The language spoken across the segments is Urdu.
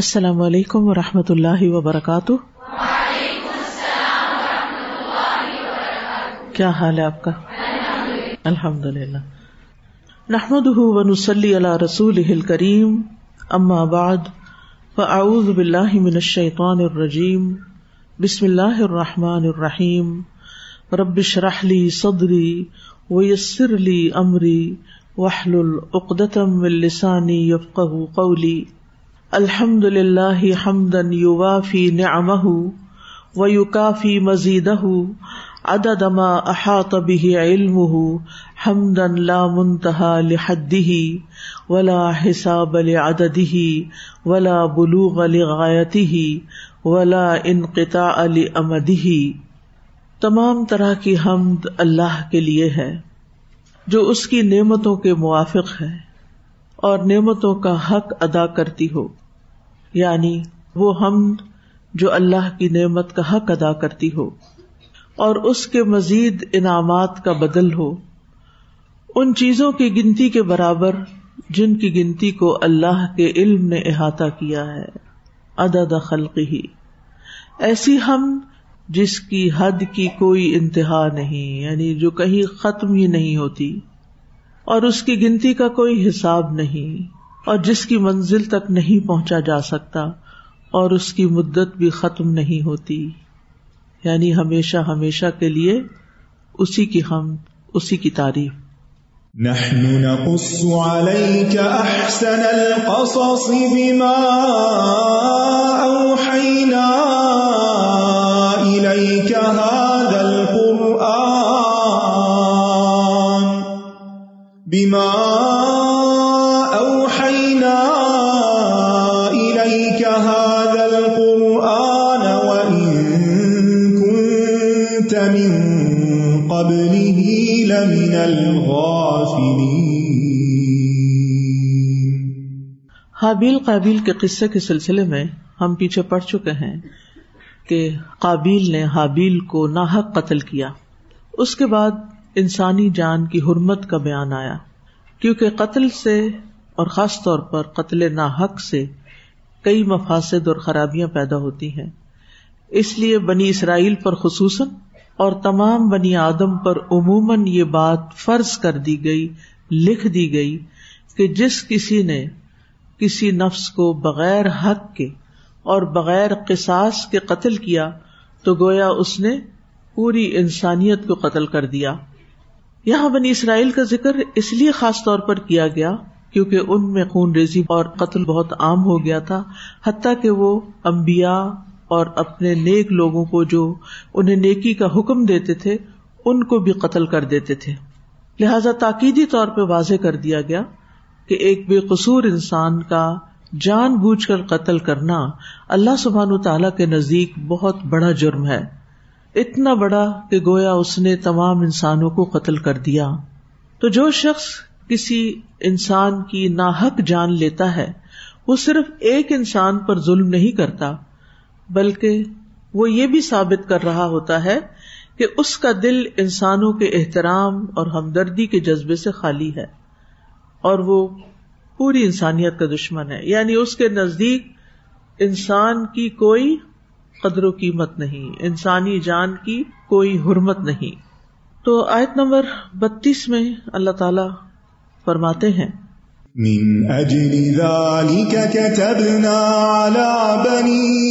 السلام علیکم و رحمۃ اللہ وبرکاتہ۔ کیا حال ہے آپ کا؟ الحمد للہ نحمد ونسلی علی رسول کریم اما بعد، فاعوذ باللہ من الشیطان الرجیم، بسم اللہ الرحمٰن الرحیم۔ ربش رحلی صدری ویسر لی امری وحل العقدم السانی یفق قولی۔ الحمد للہ حمدن یوافی نعمہ و یوکافی مزیدہ عدد ما احاط به علمه حمدا لا منتهى لحده ولا حساب لعدده ولا بلوغ لغایته ولا انقطاع لامده تمام طرح کی حمد اللہ کے لیے ہے جو اس کی نعمتوں کے موافق ہے اور نعمتوں کا حق ادا کرتی ہو۔ یعنی وہ ہم جو اللہ کی نعمت کا حق ادا کرتی ہو اور اس کے مزید انعامات کا بدل ہو، ان چیزوں کی گنتی کے برابر جن کی گنتی کو اللہ کے علم نے احاطہ کیا ہے، عدد خلق ہی ایسی ہم جس کی حد کی کوئی انتہا نہیں یعنی جو کہیں ختم ہی نہیں ہوتی، اور اس کی گنتی کا کوئی حساب نہیں۔ اور جس کی منزل تک نہیں پہنچا جا سکتا اور اس کی مدت بھی ختم نہیں ہوتی۔ یعنی ہمیشہ ہمیشہ کے لیے اسی کی ہم، اسی کی تعریف۔ نحن نقص عليك احسن القصص بما اوحينا اليك هذا حابیل قابیل کے قصے کے سلسلے میں ہم پیچھے پڑ چکے ہیں کہ قابیل نے حابیل کو ناحق قتل کیا۔ اس کے بعد انسانی جان کی حرمت کا بیان آیا۔ کیونکہ قتل سے اور خاص طور پر قتل ناحق سے کئی مفاصد اور خرابیاں پیدا ہوتی ہیں۔ اس لیے بنی اسرائیل پر خصوصاً اور تمام بنی آدم پر عموماً یہ بات فرض کر دی گئی، لکھ دی گئی کہ جس کسی نے کسی نفس کو بغیر حق کے اور بغیر قصاص کے قتل کیا تو گویا اس نے پوری انسانیت کو قتل کر دیا۔ یہاں بنی اسرائیل کا ذکر اس لیے خاص طور پر کیا گیا کیونکہ ان میں خون ریزی اور قتل بہت عام ہو گیا تھا، حتیٰ کہ وہ امبیا اور اپنے نیک لوگوں کو جو انہیں نیکی کا حکم دیتے تھے، ان کو بھی قتل کر دیتے تھے۔ لہذا تاکیدی طور پہ واضح کر دیا گیا کہ ایک بے قصور انسان کا جان بوجھ کر قتل کرنا اللہ سبحان تعالی کے نزدیک بہت بڑا جرم ہے۔ اتنا بڑا کہ گویا اس نے تمام انسانوں کو قتل کر دیا۔ تو جو شخص کسی انسان کی ناحک جان لیتا ہے، وہ صرف ایک انسان پر ظلم نہیں کرتا، بلکہ وہ یہ بھی ثابت کر رہا ہوتا ہے کہ اس کا دل انسانوں کے احترام اور ہمدردی کے جذبے سے خالی ہے۔ اور وہ پوری انسانیت کا دشمن ہے۔ یعنی اس کے نزدیک انسان کی کوئی قدر و قیمت نہیں، انسانی جان کی کوئی حرمت نہیں۔ تو آیت نمبر بتیس میں اللہ تعالی فرماتے ہیں، من اجل ذلك كتبنا على بني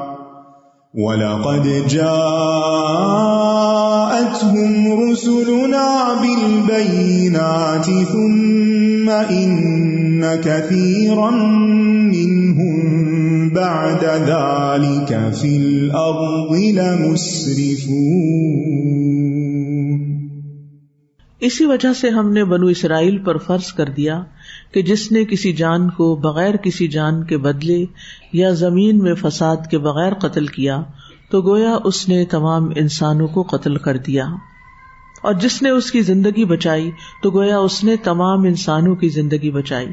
وَلَقَدْ جَاءَتْهُمْ رُسُلُنَا بِالْبَيِّنَاتِ ثُمَّ إِنَّ كَثِيرًا مِّنْهُمْ بَعْدَ ذَلِكَ فِي الْأَرْضِ لَمُسْرِفُونَ اسی وجہ سے ہم نے بنو اسرائیل پر فرض کر دیا کہ جس نے کسی جان کو بغیر کسی جان کے بدلے یا زمین میں فساد کے بغیر قتل کیا، تو گویا اس نے تمام انسانوں کو قتل کر دیا۔ اور جس نے اس کی زندگی بچائی، تو گویا اس نے تمام انسانوں کی زندگی بچائی۔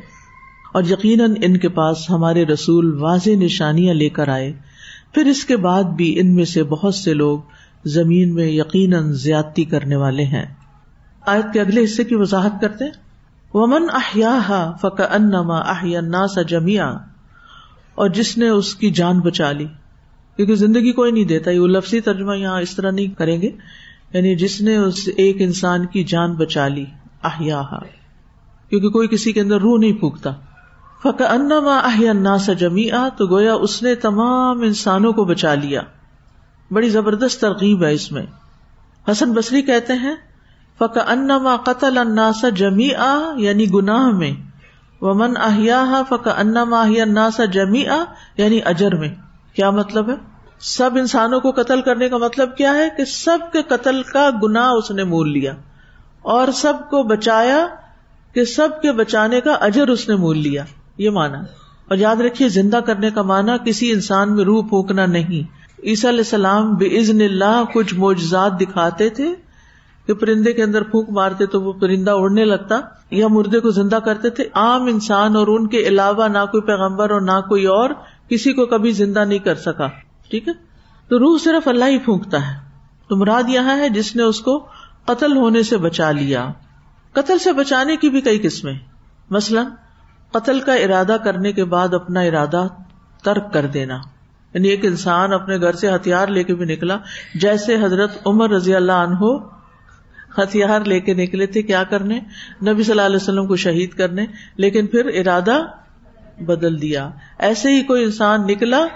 اور یقیناً ان کے پاس ہمارے رسول واضح نشانیاں لے کر آئے۔ پھر اس کے بعد بھی ان میں سے بہت سے لوگ زمین میں یقیناً زیادتی کرنے والے ہیں۔ آیت کے اگلے حصے کی وضاحت کرتے ہیں۔ ومن احیا فک انما احیا الناس جمیا اور جس نے اس کی جان بچا لی۔ کیونکہ زندگی کوئی نہیں دیتا، یہ لفظی ترجمہ یہاں اس طرح نہیں کریں گے۔ یعنی جس نے اس ایک انسان کی جان بچا لی احیا کیونکہ کوئی کسی کے اندر روح نہیں پھونکتا۔ فک انما احیا الناس جمیا تو گویا اس نے تمام انسانوں کو بچا لیا۔ بڑی زبردست ترغیب ہے اس میں۔ حسن بصری کہتے ہیں فک انما قتل الناس جمی آ یعنی گناہ میں۔ ومن احیا فک انما احیا الناس جمی یعنی اجر میں۔ کیا مطلب ہے؟ سب انسانوں کو قتل کرنے کا مطلب کیا ہے؟ کہ سب کے قتل کا گنا اس نے مول لیا۔ اور سب کو بچایا کہ سب کے بچانے کا اجر اس نے مول لیا۔ یہ مانا اور یاد رکھیے، زندہ کرنے کا مانا کسی انسان میں روح پھونکنا نہیں۔ عیسی علیہ السلام بے عزن اللہ کچھ معجزات دکھاتے تھے۔ کہ پرندے کے اندر پھونک مارتے تو وہ پرندہ اڑنے لگتا یا مردے کو زندہ کرتے تھے، عام انسان اور ان کے علاوہ نہ کوئی پیغمبر اور نہ کوئی اور کسی کو کبھی زندہ نہیں کر سکا، ٹھیک ہے؟ تو روح صرف اللہ ہی پھونکتا ہے۔ تو مراد یہاں ہے جس نے اس کو قتل ہونے سے بچا لیا۔ قتل سے بچانے کی بھی کئی قسمیں مثلاً، قتل کا ارادہ کرنے کے بعد اپنا ارادہ ترک کر دینا۔ یعنی ایک انسان اپنے گھر سے ہتھیار لے کے بھی نکلا، جیسے حضرت عمر رضی اللہ عنہ ہتھیار لے کے نکلے تھے کیا کرنے؟ نبی صلی اللہ علیہ وسلم کو شہید کرنے، لیکن پھر ارادہ بدل دیا۔ ایسے ہی کوئی انسان نکلا،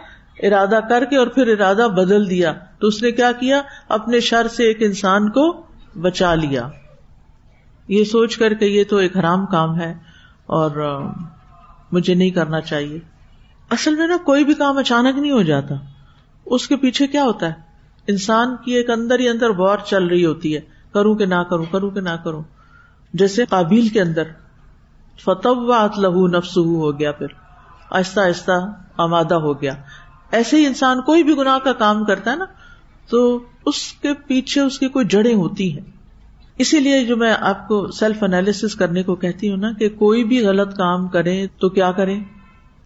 ارادہ کر کے اور پھر ارادہ بدل دیا۔ تو اس نے کیا کیا؟ اپنے شر سے ایک انسان کو بچا لیا۔ یہ سوچ کر کے یہ تو ایک حرام کام ہے اور مجھے نہیں کرنا چاہیے۔ اصل میں نا کوئی بھی کام اچانک نہیں ہو جاتا۔ اس کے پیچھے کیا ہوتا ہے؟ انسان کی ایک اندر ہی اندر وار چل رہی ہوتی ہے۔ کروں کہ نہ کروں کروں کہ نہ کروں۔ جیسے قابل کے اندر فتوات لہو نفس ہو گیا پھر۔ آہستہ آہستہ آمادہ ہو گیا۔ ایسے ہی انسان کوئی بھی گناہ کا کام کرتا ہے نا، تو اس کے پیچھے اس کی کوئی جڑیں ہوتی ہیں۔ اسی لیے جو میں آپ کو سیلف انالیس کرنے کو کہتی ہوں نا کہ کوئی بھی غلط کام کرے تو کیا کرے؟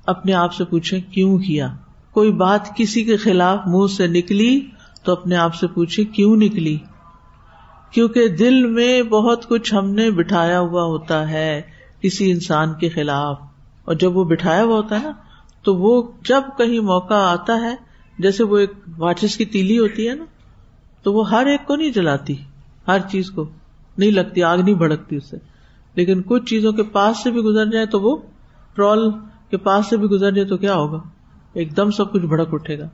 اپنے آپ سے پوچھے کیوں کیا؟ کوئی بات کسی کے خلاف منہ سے نکلی تو اپنے آپ سے پوچھے کیوں نکلی؟ کیونکہ دل میں بہت کچھ ہم نے بٹھایا ہوا ہوتا ہے کسی انسان کے خلاف۔ اور جب وہ بٹھایا ہوا ہوتا ہے نا، تو وہ جب کہیں موقع آتا ہے، جیسے وہ ایک واچس کی تیلی ہوتی ہے نا، تو وہ ہر ایک کو نہیں جلاتی، ہر چیز کو۔ نہیں لگتی، آگ نہیں بھڑکتی اس سے۔ لیکن کچھ چیزوں کے پاس سے بھی گزر جائے تو وہ پٹرول کے پاس سے بھی گزر جائے تو کیا ہوگا؟ ایک دم سب کچھ بھڑک اٹھے گا۔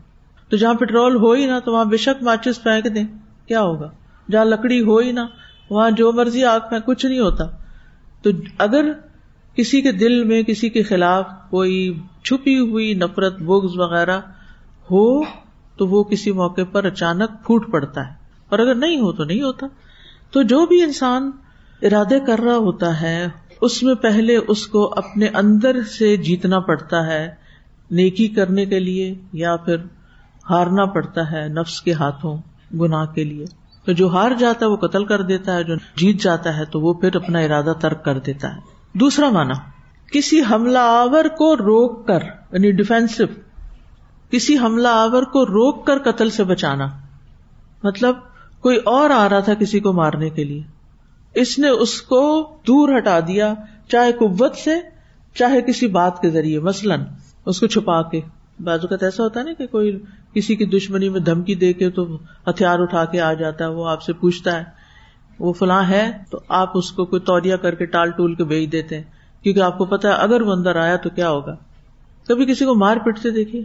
تو جہاں پیٹرول ہو ہی نا تو وہاں بے شک ماچس پھینک دیں، کیا ہوگا؟ جہاں لکڑی ہو ہی نا وہاں جو مرضی آگ پھینک کچھ نہیں ہوتا۔ تو اگر کسی کے دل میں، کسی کے خلاف کوئی چھپی ہوئی نفرت بوگز وغیرہ ہو، تو وہ کسی موقع پر اچانک پھوٹ پڑتا ہے۔ اور اگر نہیں ہو تو نہیں ہوتا۔ تو جو بھی انسان ارادے کر رہا ہوتا ہے، اس میں پہلے اس کو اپنے اندر سے جیتنا پڑتا ہے۔ نیکی کرنے کے لیے یا پھر ہارنا پڑتا ہے نفس کے ہاتھوں گناہ کے لیے۔ تو جو ہار جاتا ہے وہ قتل کر دیتا ہے، جو جیت جاتا ہے تو وہ پھر اپنا ارادہ ترک کر دیتا ہے۔ دوسرا مانا کسی حملہ آور کو روک کر یعنی ڈیفینسو کسی حملہ آور کو روک کر قتل سے بچانا۔ مطلب کوئی اور آ رہا تھا کسی کو مارنے کے لیے۔ اس نے اس کو دور ہٹا دیا، چاہے قوت سے، چاہے کسی بات کے ذریعے۔ مثلاً، اس کو چھپا کے۔ بازو کا ایسا ہوتا ہے نا کہ کوئی کسی کی دشمنی میں دھمکی دے کے تو ہتھیار اٹھا کے آ جاتا ہے، وہ آپ سے پوچھتا ہے، وہ فلاں ہے تو آپ اس کو کوئی توریا کر کے ٹال ٹول کے بھیج دیتے ہیں، کیونکہ آپ کو پتا ہے اگر وہ اندر آیا تو کیا ہوگا۔ کبھی کسی کو مار پیٹتے دیکھیے،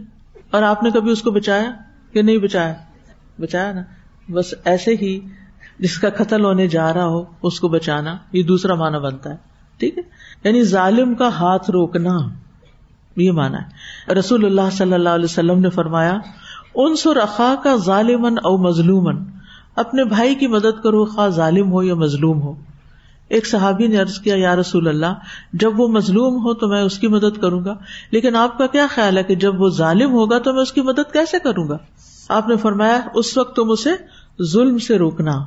اور آپ نے کبھی اس کو بچایا کہ نہیں بچایا؟ بچایا نا۔ بس ایسے ہی جس کا قتل ہونے جا رہا ہو، اس کو بچانا، یہ دوسرا مانا بنتا ہے۔ ٹھیک ہے؟ یعنی ظالم کا ہاتھ روکنا۔ یہ مانا ہے۔ رسول اللہ صلی اللہ علیہ وسلم نے فرمایا ان سو رخا کا ظالمن او مظلومن اپنے بھائی کی مدد کرو، خواہ ظالم ہو یا مظلوم ہو۔ ایک صحابی نے ارض کیا، یا رسول اللہ جب وہ مظلوم ہو تو میں اس کی مدد کروں گا۔ لیکن آپ کا کیا خیال ہے کہ جب وہ ظالم ہوگا تو میں اس کی مدد کیسے کروں گا؟ آپ نے فرمایا، اس وقت تم اسے ظلم سے روکنا،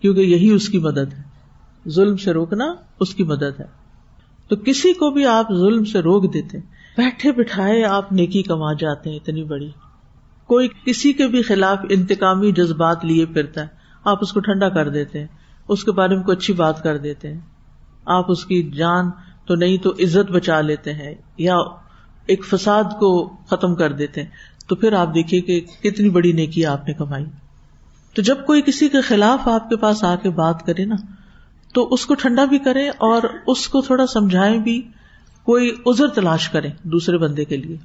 کیونکہ یہی اس کی مدد ہے۔ ظلم سے روکنا اس کی مدد ہے۔ تو کسی کو بھی آپ ظلم سے روک دیتے۔ بیٹھے بٹھائے آپ نیکی کما جاتے ہیں، اتنی بڑی۔ کوئی کسی کے بھی خلاف انتقامی جذبات لیے پھرتا ہے، آپ اس کو ٹھنڈا کر دیتے ہیں، اس کے بارے میں کوئی اچھی بات کر دیتے ہیں۔ آپ اس کی جان تو نہیں تو عزت بچا لیتے ہیں، یا ایک فساد کو ختم کر دیتے ہیں۔ تو پھر آپ دیکھیے کہ کتنی بڑی نیکی آپ نے کمائی۔ تو جب کوئی کسی کے خلاف آپ کے پاس آ کے بات کرے نا، تو اس کو ٹھنڈا بھی کرے اور اس کو تھوڑا سمجھائے بھی کوئی ازر تلاش کرے دوسرے بندے کے لیے۔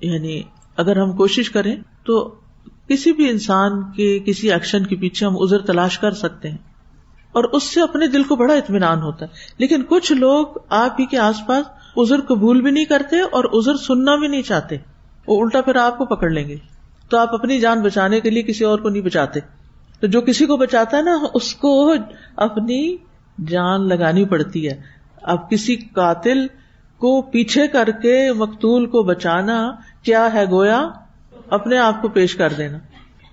یعنی اگر ہم کوشش کریں تو کسی بھی انسان کے کسی ایکشن کے پیچھے ہم ازر تلاش کر سکتے ہیں۔ اور اس سے اپنے دل کو بڑا اطمینان ہوتا ہے۔ لیکن کچھ لوگ آپ ہی کے آس پاس ازر قبول بھی نہیں کرتے اور ازر سننا بھی نہیں چاہتے۔ وہ الٹا پھر آپ کو پکڑ لیں گے۔ تو آپ اپنی جان بچانے کے لیے کسی اور کو نہیں بچاتے۔ تو جو کسی کو بچاتا ہے نا، اس کو اپنی جان لگانی پڑتی ہے۔ اب کسی قاتل کو پیچھے کر کے مقتول کو بچانا کیا ہے گویا؟ اپنے آپ کو پیش کر دینا۔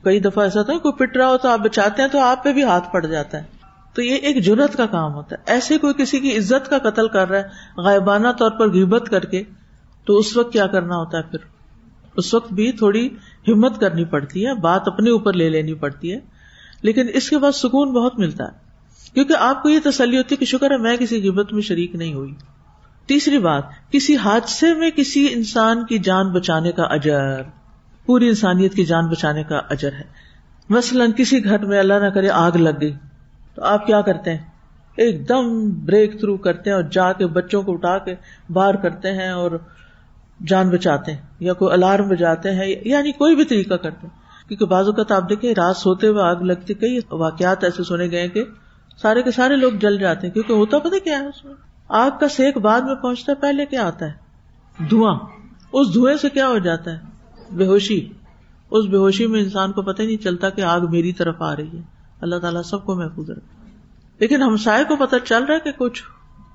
کئی دفعہ ایسا ہوتا ہے، کوئی پٹ رہا ہو تو آپ بچاتے ہیں تو آپ پہ بھی ہاتھ پڑ جاتا ہے۔ تو یہ ایک جرت کا کام ہوتا ہے۔ ایسے کوئی کسی کی عزت کا قتل کر رہا ہے، غائبانہ طور پر غیبت کر کے، تو اس وقت کیا کرنا ہوتا ہے پھر؟ اس وقت بھی تھوڑی ہمت کرنی پڑتی ہے، بات اپنے اوپر لے لینی پڑتی ہے۔ لیکن اس کے بعد سکون بہت ملتا ہے۔ کیونکہ آپ کو یہ تسلی ہوتی ہے کہ شکر ہے میں کسی قیمت میں شریک نہیں ہوئی۔ تیسری بات، کسی حادثے میں کسی انسان کی جان بچانے کا اجر، پوری انسانیت کی جان بچانے کا اجر ہے۔ مثلاً کسی گھر میں اللہ نہ کرے آگ لگ گئی، تو آپ کیا کرتے ہیں؟ ایک دم بریک تھرو کرتے ہیں اور جا کے بچوں کو اٹھا کے باہر کرتے ہیں اور جان بچاتے ہیں یا کوئی الارم بجاتے ہیں یعنی کوئی بھی طریقہ کرتے ہیں۔ کیونکہ بعض اوقات آپ دیکھیں، رات سوتے ہوئے آگ لگتی، کئی واقعات ایسے سنے گئے کہ سارے کے سارے لوگ جل جاتے ہیں، کیونکہ ہوتا پتہ کیا ہے اس میں؟ آگ کا سیک بعد میں پہنچتا ہے، پہلے کیا آتا ہے؟ دھواں۔ اس دھوئیں سے کیا ہو جاتا ہے؟ بے ہوشی اس بے ہوشی میں انسان کو پتہ نہیں چلتا کہ آگ میری طرف آ رہی ہے۔ اللہ تعالیٰ سب کو محفوظ رکھے۔ لیکن ہم سائے کو پتہ چل رہا ہے کہ کچھ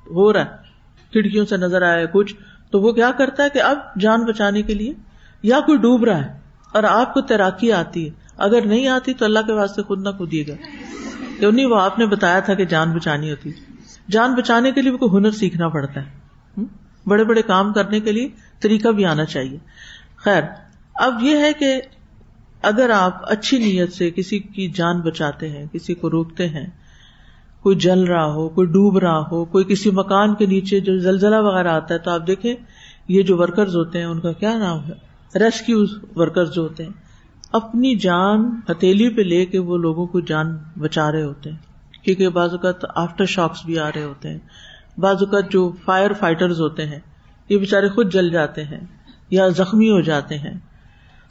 ہو رہا ہے۔ کھڑکیوں سے نظر آیا کچھ، تو وہ کیا کرتا ہے کہ اب جان بچانے کے لیے یا کوئی ڈوب رہا ہے اور آپ کو تیراکی آتی ہے۔ اگر نہیں آتی تو اللہ کے واسطے خود نہ کودیے گا نہیں وہ آپ نے بتایا تھا کہ جان بچانی ہوتی جان بچانے کے لیے بھی کوئی ہنر سیکھنا پڑتا ہے۔ بڑے بڑے کام کرنے کے لیے طریقہ بھی آنا چاہیے۔ خیر، اب یہ ہے کہ اگر آپ اچھی نیت سے کسی کی جان بچاتے ہیں، کسی کو روکتے ہیں، کوئی جل رہا ہو، کوئی ڈوب رہا ہو، کوئی کسی مکان کے نیچے جو زلزلہ وغیرہ آتا ہے، تو آپ دیکھیں، یہ جو ورکرز ہوتے ہیں، ان کا کیا نام ہے؟ ریسکیو ورکرز جو ہوتے ہیں۔ اپنی جان ہتھیلی پہ لے کے وہ لوگوں کو جان بچا رہے ہوتے ہیں۔ کیونکہ بعض اوقات آفٹر شاکس بھی آ رہے ہوتے ہیں۔ بعض اوقات جو فائر فائٹرز ہوتے ہیں، یہ بےچارے خود جل جاتے ہیں یا زخمی ہو جاتے ہیں۔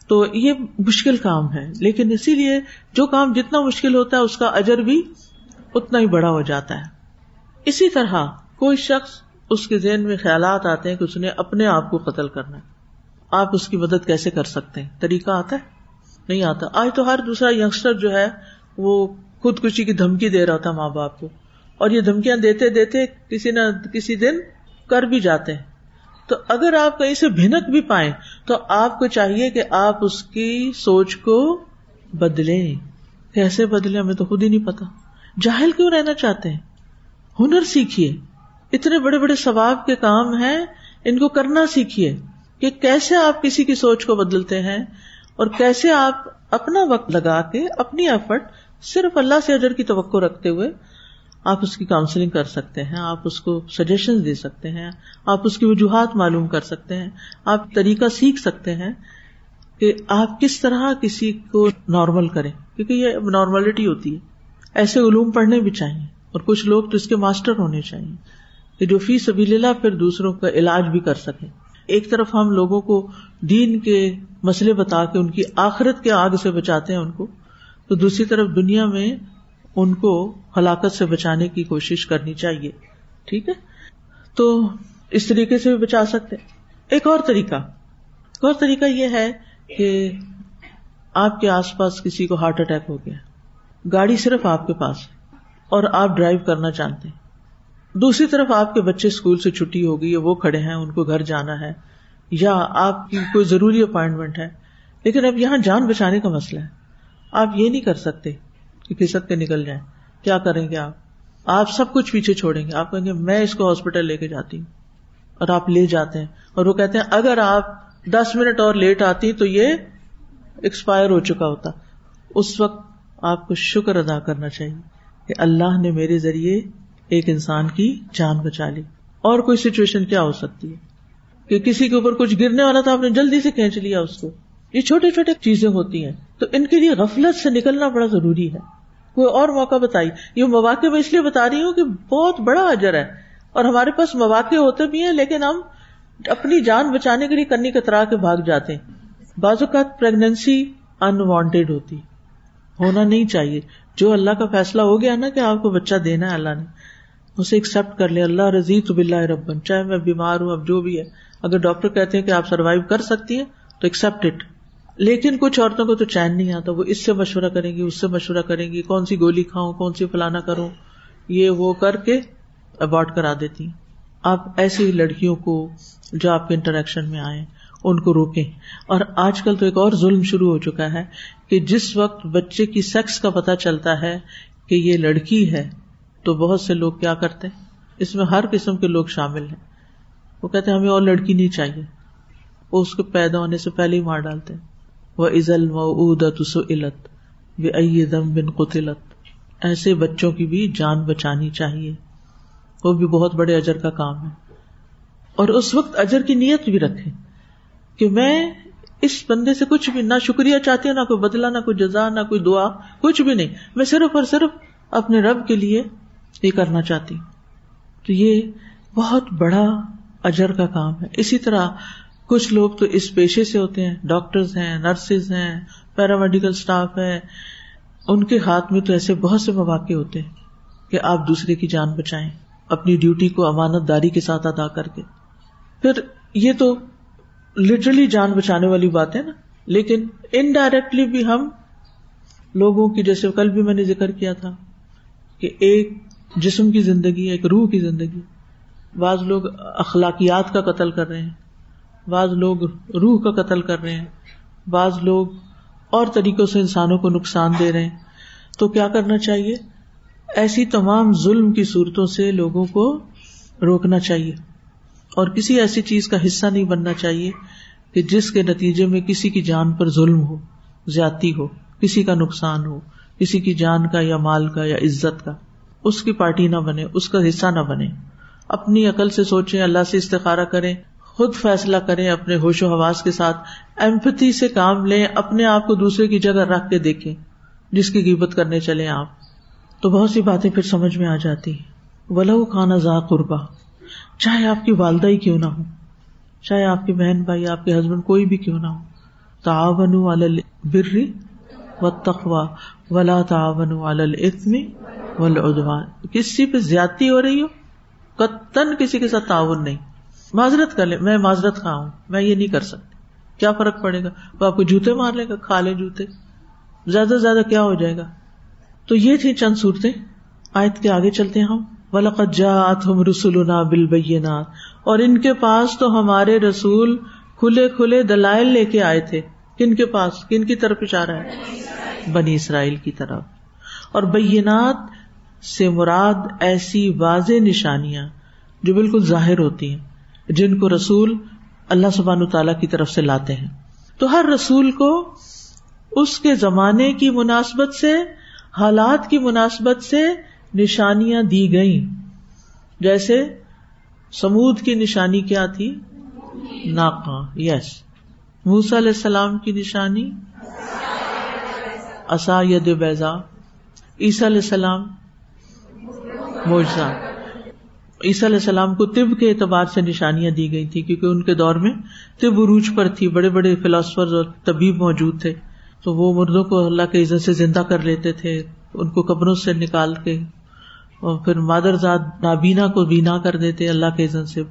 تو یہ مشکل کام ہے۔ لیکن اسی لیے جو کام جتنا مشکل ہوتا ہے، اس کا اجر بھی اتنا ہی بڑا ہو جاتا ہے۔ اسی طرح کوئی شخص اس کے ذہن میں خیالات آتے ہیں کہ اس نے اپنے آپ کو قتل کرنا ہے۔ آپ اس کی مدد کیسے کر سکتے ہیں؟ طریقہ آتا ہے۔ نہیں آتا۔ آج تو ہر دوسرا یگسٹر جو ہے وہ خود کشی کی دھمکی دے رہا تھا ماں باپ کو۔ اور یہ دھمکیاں دیتے دیتے کسی نہ کسی دن کر بھی جاتے ہیں۔ تو اگر آپ کہیں سے بھنک بھی پائے تو آپ کو چاہیے کہ آپ اس کی سوچ کو بدلیں۔ کیسے بدلے ہمیں تو خود ہی نہیں پتا۔ جاہل کیوں رہنا چاہتے ہیں؟ ہنر سیکھیے۔ اتنے بڑے بڑے ثواب کے کام ہیں، ان کو کرنا سیکھیے کہ کیسے آپ کسی کی سوچ کو بدلتے ہیں۔ اور کیسے آپ اپنا وقت لگا کے اپنی ایفرٹ صرف اللہ سے اجر کی توقع رکھتے ہوئے آپ اس کی کاؤنسلنگ کر سکتے ہیں، آپ اس کو سجیشن دے سکتے ہیں، آپ اس کی وجوہات معلوم کر سکتے ہیں، آپ طریقہ سیکھ سکتے ہیں کہ آپ کس طرح کسی کو نارمل کریں، کیونکہ یہ نارملٹی ہوتی ہے۔ ایسے علوم پڑھنے بھی چاہیے اور کچھ لوگ تو اس کے ماسٹر ہونے چاہیے کہ جو فی سبھی اللہ پھر دوسروں کا علاج بھی کر سکے ایک طرف ہم لوگوں کو دین کے مسئلے بتا کے ان کی آخرت کے آگ سے بچاتے ہیں ان کو، تو دوسری طرف دنیا میں ان کو ہلاکت سے بچانے کی کوشش کرنی چاہیے، ٹھیک ہے؟ تو اس طریقے سے بھی بچا سکتے ایک اور طریقہ، ایک اور طریقہ یہ ہے کہ آپ کے آس پاس کسی کو ہارٹ اٹیک ہو گیا، گاڑی صرف آپ کے پاس ہے اور آپ ڈرائیو کرنا چاہتے ہیں۔ دوسری طرف آپ کے بچے اسکول سے چھٹی ہو گئی وہ کھڑے ہیں، ان کو گھر جانا ہے یا آپ کی کوئی ضروری اپائنٹمنٹ ہے، لیکن اب یہاں جان بچانے کا مسئلہ ہے۔ آپ یہ نہیں کر سکتے کہ کسک کے نکل جائیں۔ کیا کریں گے آپ؟ آپ سب کچھ پیچھے چھوڑیں گے۔ آپ کہیں گے، میں اس کو ہاسپٹل لے کے جاتی ہوں اور آپ لے جاتے ہیں۔ اور وہ کہتے ہیں، اگر آپ دس منٹ اور لیٹ آتی تو یہ ایکسپائر ہو چکا ہوتا۔ اس وقت آپ کو شکر ادا کرنا چاہیے کہ اللہ نے میرے ذریعے ایک انسان کی جان بچا لی۔ اور کوئی سچویشن کیا ہو سکتی ہے؟ کہ کسی کے اوپر کچھ گرنے والا تھا، آپ نے جلدی سے کھینچ لیا اس کو۔ یہ چھوٹے چھوٹے چیزیں ہوتی ہیں۔ تو ان کے لیے غفلت سے نکلنا بڑا ضروری ہے۔ کوئی اور موقع بتائی یہ مواقع میں اس لیے بتا رہی ہوں کہ بہت بڑا اجر ہے۔ اور ہمارے پاس مواقع ہوتے بھی ہیں، لیکن ہم اپنی جان بچانے کے لیے کرنی کترا کے بھاگ جاتے ہیں۔ بعض اوقات پرگنسی انوانٹیڈ ہوتی ہونا نہیں چاہیے۔ جو اللہ کا فیصلہ ہو گیا نا کہ آپ کو بچہ دینا ہے اللہ نے، اسے ایکسپٹ کر لیا اللہ رضی تو بلّہ ربن، چاہے میں بیمار ہوں، اب جو بھی ہے۔ اگر ڈاکٹر کہتے ہیں کہ آپ سروائو کر سکتی ہیں، تو ایکسپٹ اٹ لیکن کچھ عورتوں کو تو چین نہیں آتا، وہ اس سے مشورہ کریں گی، اس سے مشورہ کریں گی، کون سی گولی کھاؤں، کون سی فلانا کروں، یہ وہ کر کے ابارٹ کرا دیتی آپ ایسی لڑکیوں کو جو آپ کے انٹریکشن میں آئے ان کو روکیں۔ اور آج کل تو ایک اور ظلم شروع ہو چکا ہے کہ جس وقت بچے کی سیکس کا پتا چلتا ہے کہ یہ لڑکی ہے، تو بہت سے لوگ کیا کرتے ہیں؟ اس میں ہر قسم کے لوگ شامل ہیں۔ وہ کہتے ہمیں اور لڑکی نہیں چاہیے۔ وہ اس کو پیدا ہونے سے پہلے ہی مار ڈالتے وہ ازل و علت دم بن قطلت ایسے بچوں کی بھی جان بچانی چاہیے۔ وہ بھی بہت بڑے اجر کا کام ہے۔ اور اس وقت اجر کی نیت بھی رکھے کہ میں اس بندے سے کچھ بھی، نہ شکریہ چاہتی ہوں، نہ کوئی بدلا نہ کوئی جزا، نہ کوئی دعا، کچھ بھی نہیں۔ میں صرف اور صرف اپنے رب کے لیے یہ کرنا چاہتی ہوں۔ تو یہ بہت بڑا اجر کا کام ہے۔ اسی طرح کچھ لوگ تو اس پیشے سے ہوتے ہیں، ڈاکٹرز ہیں، نرسز ہیں، پیرامیڈیکل اسٹاف ہے ان کے ہاتھ میں تو ایسے بہت سے مواقع ہوتے ہیں کہ آپ دوسرے کی جان بچائیں، اپنی ڈیوٹی کو امانت داری کے ساتھ ادا کر کے۔ پھر یہ تو لٹرلی جان بچانے والی بات ہے نا۔ لیکن انڈائریکٹلی بھی ہم لوگوں کی، جیسے کل بھی میں نے ذکر کیا تھا کہ ایک جسم کی زندگی ایک روح کی زندگی۔ بعض لوگ اخلاقیات کا قتل کر رہے ہیں، بعض لوگ روح کا قتل کر رہے ہیں، بعض لوگ اور طریقوں سے انسانوں کو نقصان دے رہے ہیں۔ تو کیا کرنا چاہیے؟ ایسی تمام ظلم کی صورتوں سے لوگوں کو روکنا چاہیے۔ اور کسی ایسی چیز کا حصہ نہیں بننا چاہیے کہ جس کے نتیجے میں کسی کی جان پر ظلم ہو، زیادتی ہو، کسی کا نقصان ہو، کسی کی جان کا یا مال کا یا عزت کا۔ اس کی پارٹی نہ بنے، اس کا حصہ نہ بنے۔ اپنی عقل سے سوچیں، اللہ سے استخارا کریں، خود فیصلہ کریں اپنے ہوش و حواس کے ساتھ ایمپتی سے کام لیں، اپنے آپ کو دوسرے کی جگہ رکھ کے دیکھیں، جس کی قیمت کرنے چلے آپ۔ تو بہت سی باتیں پھر سمجھ میں آ جاتی ولو کھانا ذا قربا چاہے آپ کی والدہ ہی کیوں نہ ہو چاہے آپ کی بہن بھائی، آپ کے ہسبینڈ کوئی بھی کیوں نہ ہو تعاون بری و تخوا ولا تعاون والمی ولادوان کسی پہ زیادتی ہو رہی ہو؟ قطن کسی کے ساتھ تعاون نہیں۔ معذرت کر لے، میں معذرت کھا ہوں، میں یہ نہیں کر سکتی۔ کیا فرق پڑے گا؟ وہ آپ کو جوتے مار لے گا، کھا لے جوتے۔ زیادہ سے زیادہ کیا ہو جائے گا؟ تو یہ تھی چند صورتیں۔ آیت کے آگے چلتے ہیں ہم۔ ولقت جات ہم رسول بالبینات اور ان کے پاس تو ہمارے رسول کھلے کھلے دلائل لے کے آئے تھے۔ کن کے پاس؟ کن کی طرف اشارہ ہے؟ بنی اسرائیل کی طرف۔ اور بینات سے مراد ایسی واضح نشانیاں جو بالکل ظاہر ہوتی ہیں، جن کو رسول اللہ سبحان تعالی کی طرف سے لاتے ہیں۔ تو ہر رسول کو اس کے زمانے کی مناسبت سے، حالات کی مناسبت سے نشانیاں دی گئی جیسے سمود کی نشانی کیا تھی؟ ناکا یس موسا علیہ السلام کی نشانی؟ اصا ید بیزا عیسیٰ علیہ السلام موجا عیسیٰ علیہ السلام کو طب کے اعتبار سے نشانیاں دی گئی تھی کیونکہ ان کے دور میں طب عروج پر تھی، بڑے بڑے فلاسفر اور طبیب موجود تھے۔ تو وہ مردوں کو اللہ کے عزت سے زندہ کر لیتے تھے، ان کو قبروں سے نکال کے، اور پھر مادر زاد نابینا کو بینا کر دیتے اللہ کے عزت سے۔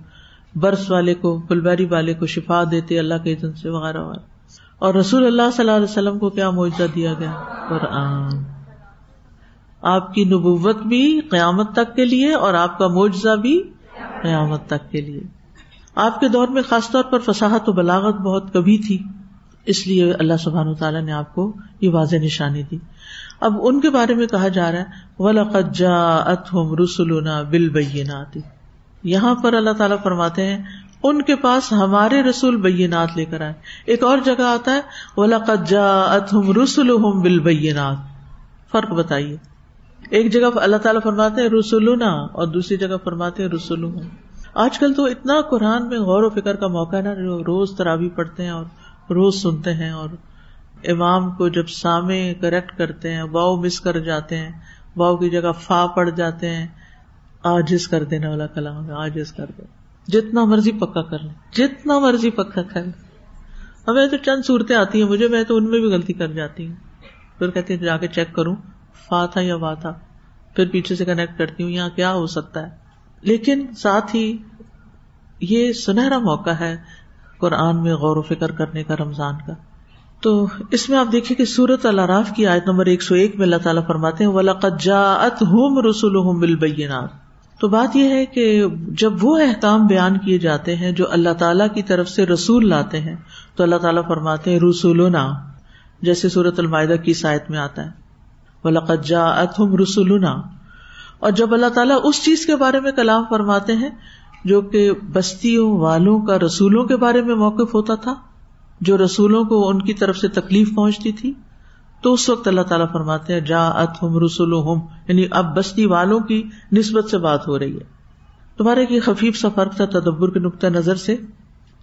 برس والے کو پلبیری والے کو شفا دیتے اللہ کے عزت سے، وغیرہ وغیرہ۔ اور رسول اللہ صلی اللہ علیہ وسلم کو کیا معاوضہ دیا گیا؟ قرآن۔ آپ کی نبوت بھی قیامت تک کے لیے اور آپ کا معجزہ بھی قیامت تک کے لیے۔ آپ کے دور میں خاص طور پر فساحت و بلاغت بہت کبھی تھی، اس لیے اللہ سبحان تعالیٰ نے آپ کو یہ واضح نشانی دی۔ اب ان کے بارے میں کہا جا رہا ہے ولاقجا اتم رسولنا بل بینات یہاں پر اللہ تعالیٰ فرماتے ہیں، ان کے پاس ہمارے رسول بینات لے کر آئے۔ ایک اور جگہ آتا ہے ولاقجا اتم رسول بل بینات فرق بتائیے۔ ایک جگہ اللہ تعالیٰ فرماتے ہیں رسولنا اور دوسری جگہ فرماتے ہیں رسول آج کل تو اتنا قرآن میں غور و فکر کا موقع ہے نا روز ترابی پڑھتے ہیں اور روز سنتے ہیں اور امام کو جب سامے کریکٹ کرتے ہیں واؤ مس کر جاتے ہیں واؤ کی جگہ فا پڑ جاتے ہیں، آجز کر دینا والا کلام آجز کر دے۔ جتنا مرضی پکا کر لیں، جتنا مرضی پکا کر لیں۔ ہمیں تو چند صورتیں آتی ہیں، مجھے میں تو ان میں بھی غلطی کر جاتی ہوں۔ پھر کہتی ہوں جا کے چیک کروں۔ فا تھا یا وا تھا پھر پیچھے سے کنیکٹ کرتی ہوں، یہاں کیا ہو سکتا ہے؟ لیکن ساتھ ہی یہ سنہرا موقع ہے قرآن میں غور و فکر کرنے کا، رمضان کا۔ تو اس میں آپ دیکھیے کہ سورت الراف کی آیت نمبر ایک سو ایک میں اللہ تعالیٰ فرماتے ہیں رسول تو بات یہ ہے کہ جب وہ احکام بیان کیے جاتے ہیں، جو اللہ تعالیٰ کی طرف سے رسول لاتے ہیں، تو اللہ تعالیٰ فرماتے ہیں، رسولنا، جیسے سورت المائدہ کی سائت میں آتا ہے۔ ولقجا اتم رسولنا اور جب اللہ تعالیٰ اس چیز کے بارے میں کلام فرماتے ہیں جو کہ بستیوں والوں کا رسولوں کے بارے میں موقف ہوتا تھا، جو رسولوں کو ان کی طرف سے تکلیف پہنچتی تھی، تو اس وقت اللہ تعالیٰ فرماتے ہیں جا ات ہم رسول ہم یعنی اب بستی والوں کی نسبت سے بات ہو رہی ہے۔ تمہارے کی خفیف سا فرق تھا تدبر کے نقطۂ نظر سے۔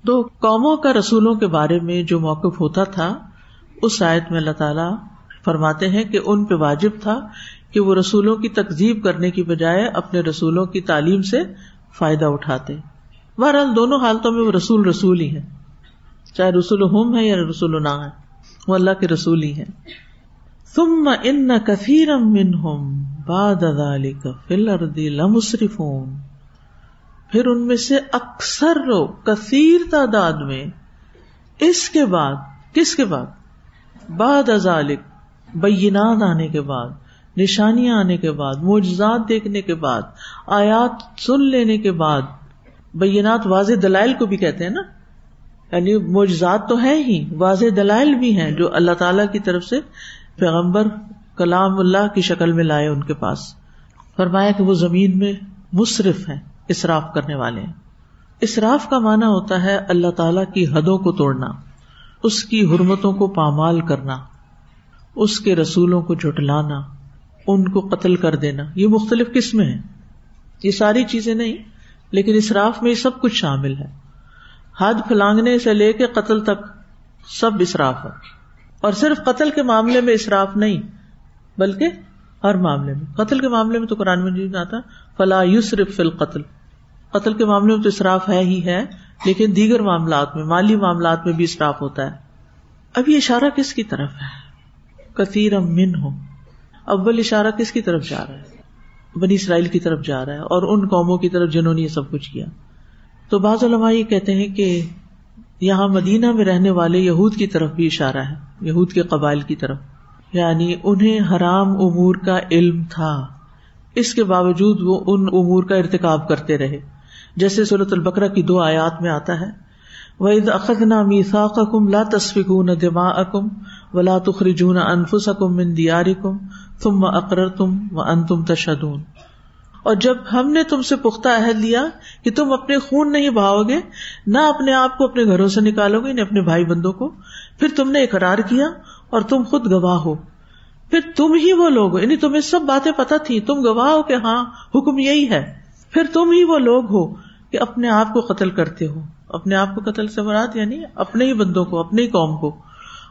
تو قوموں کا رسولوں کے بارے میں جو موقف ہوتا تھا، اس آیت میں اللہ تعالیٰ فرماتے ہیں کہ ان پہ واجب تھا کہ وہ رسولوں کی تقزیب کرنے کی بجائے اپنے رسولوں کی تعلیم سے فائدہ اٹھاتے۔ بہرحال دونوں حالتوں میں وہ رسول رسول ہی ہے چاہے رسول ہوم ہے یا رسول نہ ہے وہ اللہ کے رسول ہی ہے ثم ان کثیر منہم بعد ذلك فی الارض لمسرفون۔ پھر ان میں سے اکثر لوگ، کثیر تعداد میں، اس کے بعد، کس کے بعد؟ بعد ذلك بینات آنے کے بعد، نشانیاں آنے کے بعد، معجزات دیکھنے کے بعد، آیات سن لینے کے بعد، بینات واضح دلائل کو بھی کہتے ہیں نا؟ یعنی معجزات تو ہے ہی، واضح دلائل بھی ہیں جو اللہ تعالی کی طرف سے پیغمبر کلام اللہ کی شکل میں لائے ان کے پاس۔ فرمایا کہ وہ زمین میں مصرف ہے اصراف کرنے والے ہیں۔ اصراف کا مانا ہوتا ہے اللہ تعالی کی حدوں کو توڑنا، اس کی حرمتوں کو پامال کرنا۔ اس کے رسولوں کو جٹلانا ان کو قتل کر دینا، یہ مختلف قسمیں ہیں۔ یہ ساری چیزیں نہیں، لیکن اسراف میں یہ سب کچھ شامل ہے۔ حد پھلانگنے سے لے کے قتل تک سب اسراف ہے۔ اور صرف قتل کے معاملے میں اسراف نہیں، بلکہ ہر معاملے میں۔ قتل کے معاملے میں تو قرآن میں آتا فلاح یوسرف فل قتل قتل کے معاملے میں تو اسراف ہے ہی ہے، لیکن دیگر معاملات میں، مالی معاملات میں بھی اسراف ہوتا ہے۔ اب یہ اشارہ کس کی طرف ہے؟ کثیر من ہو اول اشارہ کس کی طرف جا رہا ہے؟ بنی اسرائیل کی طرف جا رہا ہے اور ان قوموں کی طرف جنہوں نے یہ سب کچھ کیا۔ تو بعض علماء یہ کہتے ہیں کہ یہاں مدینہ میں رہنے والے یہود کی طرف بھی اشارہ ہے، یہود کے قبائل کی طرف۔ یعنی انہیں حرام امور کا علم تھا۔ اس کے باوجود وہ ان امور کا ارتکاب کرتے رہے۔ جیسے صورت البکرا کی دو آیات میں آتا ہے وَإِذْ أَخَذْنَا مِيثَاقَكُمْ لَا تَسْفِكُونَ دِمَاءَكُمْ وَلَا تُخْرِجُونَ أَنفُسَكُمْ مِنْ دِيَارِكُمْ ثُمَّ أَقْرَرْتُمْ وَأَنْتُمْ تَشْهَدُونَ۔ اور جب ہم نے تم سے پختہ عہد لیا کہ تم اپنے خون نہیں بہاؤ گے، نہ اپنے آپ کو اپنے گھروں سے نکالو گے، نہ اپنے بھائی بندوں کو، پھر تم نے اقرار کیا اور تم خود گواہ ہو۔ پھر تم ہی وہ لوگ ہو یعنی تمہیں سب باتیں پتہ تھی تم گواہ ہو کہ ہاں حکم یہی ہے۔ پھر تم ہی وہ لوگ ہو کہ اپنے آپ کو قتل کرتے ہو۔ اپنے آپ کو قتل سے مراد یعنی اپنے ہی بندوں کو اپنے ہی قوم کو۔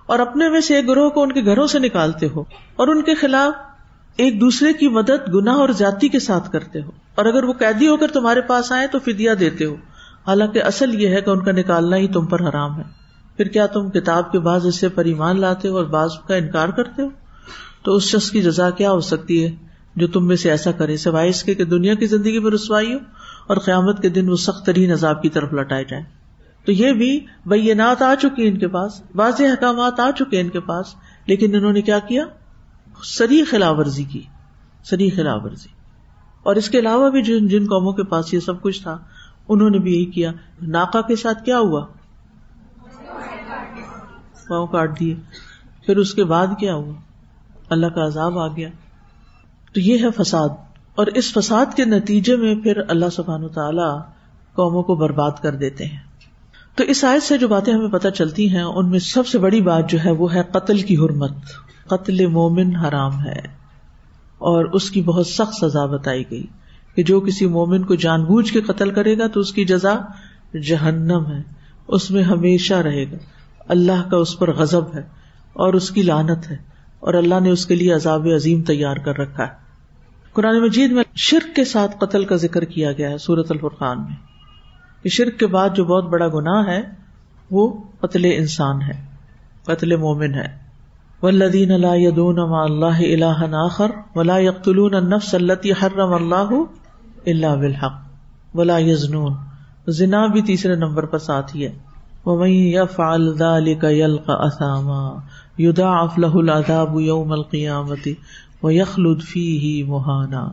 اور اپنے میں سے ایک گروہ کو ان کے گھروں سے نکالتے ہو اور ان کے خلاف ایک دوسرے کی مدد گنا اور جاتی کے ساتھ کرتے ہو۔ اور اگر وہ قیدی ہو کر تمہارے پاس آئے تو فدیا دیتے ہو۔ حالانکہ اصل یہ ہے کہ ان کا نکالنا ہی تم پر حرام ہے۔ پھر کیا تم کتاب کے بعض حصے پر ایمان لاتے ہو اور بعض کا انکار کرتے ہو؟ تو اس شخص کی جزا کیا ہو سکتی ہے جو تم میں سے ایسا کرے، سوائے اس کے کہ دنیا کی زندگی میں رسوائی ہو اور قیامت کے دن وہ سخت ترین عذاب کی طرف لٹائے جائیں۔ تو یہ بھی بینات آ چکی ان کے پاس، واضح احکامات آ چکے ان کے پاس، لیکن انہوں نے کیا کیا؟ سری خلاف ورزی کی سری خلاف ورزی۔ اور اس کے علاوہ بھی جن جن قوموں کے پاس یہ سب کچھ تھا، انہوں نے بھی یہی کیا۔ ناکا کے ساتھ کیا ہوا؟ پاؤں کاٹ دیے۔ پھر اس کے بعد کیا ہوا؟ اللہ کا عذاب آ گیا۔ تو یہ ہے فساد۔ اور اس فساد کے نتیجے میں پھر اللہ سبحان تعالی قوموں کو برباد کر دیتے ہیں۔ تو اس آیت سے جو باتیں ہمیں پتہ چلتی ہیں، ان میں سب سے بڑی بات جو ہے وہ ہے قتل کی حرمت۔ قتل مومن حرام ہے۔ اور اس کی بہت سخت سزا بتائی گئی کہ جو کسی مومن کو جان بوجھ کے قتل کرے گا تو اس کی جزا جہنم ہے۔ اس میں ہمیشہ رہے گا۔ اللہ کا اس پر غزب ہے اور اس کی لانت ہے اور اللہ نے اس کے لیے عذاب عظیم تیار کر رکھا ہے۔ قرآن مجید میں شرک کے ساتھ قتل کا ذکر کیا گیا ہے سورت الفرقان میں۔ کہ شرک کے بعد جو بہت بڑا گناہ ہے، وہ قتل انسان ہے، قتل مومن ہے۔ ولدین اللہ یدون اللہ اللہ ناخر ولا یقتلون النفس التي حرم اللہ اللہ بالحق ولا یزنون زنا بھی تیسرے نمبر پر ساتھ ہی ہے۔ ومن يفعل ذلك يلقى اثاما يضاعف له العذاب يوم القيامه ويخلد فيه مهانا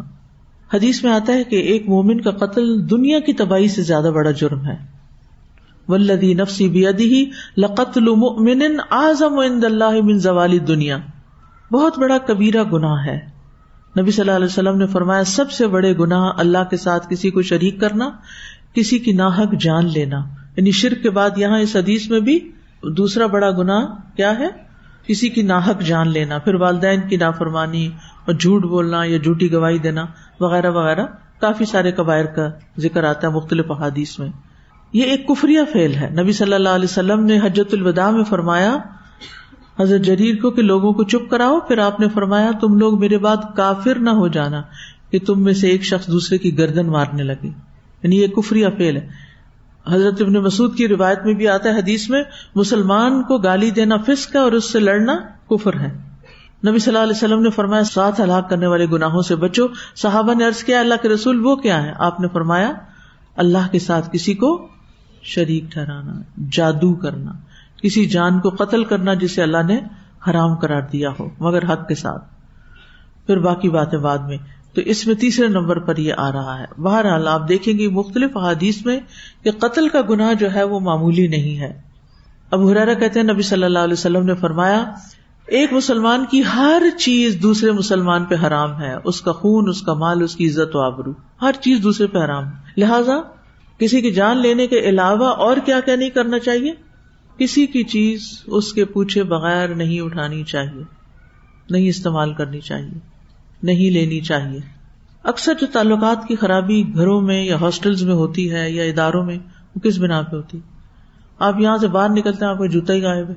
حدیث میں آتا ہے کہ ایک مومن کا قتل دنیا کی تباہی سے زیادہ بڑا جرم ہے۔ ولدی نفسی بیدی لقتل مؤمن اعظم عند اللہ من زوال دنیا بہت بڑا کبیرہ گناہ ہے۔ نبی صلی اللہ علیہ وسلم نے فرمایا، سب سے بڑے گناہ اللہ کے ساتھ کسی کو شریک کرنا، کسی کی ناحک جان لینا۔ یعنی شرک کے بعد یہاں اس حدیث میں بھی دوسرا بڑا گناہ کیا ہے؟ کسی کی ناحک جان لینا، پھر والدین کی نافرمانی اور جھوٹ بولنا یا جھوٹی گواہی دینا وغیرہ وغیرہ کافی سارے قبائر کا ذکر آتا ہے مختلف احادیث میں۔ یہ ایک کفری فیل ہے۔ نبی صلی اللہ علیہ وسلم نے حجت الوداع میں فرمایا، حضرت جریر کو کہ لوگوں کو چپ کراؤ، پھر آپ نے فرمایا، تم لوگ میرے بعد کافر نہ ہو جانا کہ تم میں سے ایک شخص دوسرے کی گردن مارنے لگے۔ یعنی یہ کفری فیل ہے۔ حضرت ابن مسعود کی روایت میں بھی آتا ہے حدیث میں، مسلمان کو گالی دینا فسق ہے اور اس سے لڑنا کفر ہے۔ نبی صلی اللہ علیہ وسلم نے فرمایا، ساتھ ہلاک کرنے والے گناہوں سے بچو۔ صحابہ نے عرض کیا، اللہ کے رسول وہ کیا ہے آپ نے فرمایا، اللہ کے ساتھ کسی کو شریک ٹھہرانا، جادو کرنا، کسی جان کو قتل کرنا جسے اللہ نے حرام کرار دیا ہو، مگر حق کے ساتھ۔ پھر باقی باتیں بعد میں۔ تو اس میں تیسرے نمبر پر یہ آ رہا ہے۔ بہرحال آپ دیکھیں گے مختلف احادیث میں کہ قتل کا گناہ جو ہے وہ معمولی نہیں ہے۔ اب حرارا کہتے ہیں نبی صلی اللہ علیہ وسلم نے فرمایا، ایک مسلمان کی ہر چیز دوسرے مسلمان پہ حرام ہے۔ اس کا خون، اس کا مال، اس کی عزت و آبرو، ہر چیز دوسرے پہ حرام ہے۔ لہذا کسی کی جان لینے کے علاوہ اور کیا کیا نہیں کرنا چاہیے؟ کسی کی چیز اس کے پوچھے بغیر نہیں اٹھانی چاہیے، نہیں استعمال کرنی چاہیے۔ نہیں لینی چاہیے۔ اکثر جو تعلقات کی خرابی گھروں میں یا ہاسٹل میں ہوتی ہے یا اداروں میں، وہ کس بنا پہ ہوتی؟ آپ یہاں سے باہر نکلتے ہیں، آپ کو جوتا ہی غائب ہے۔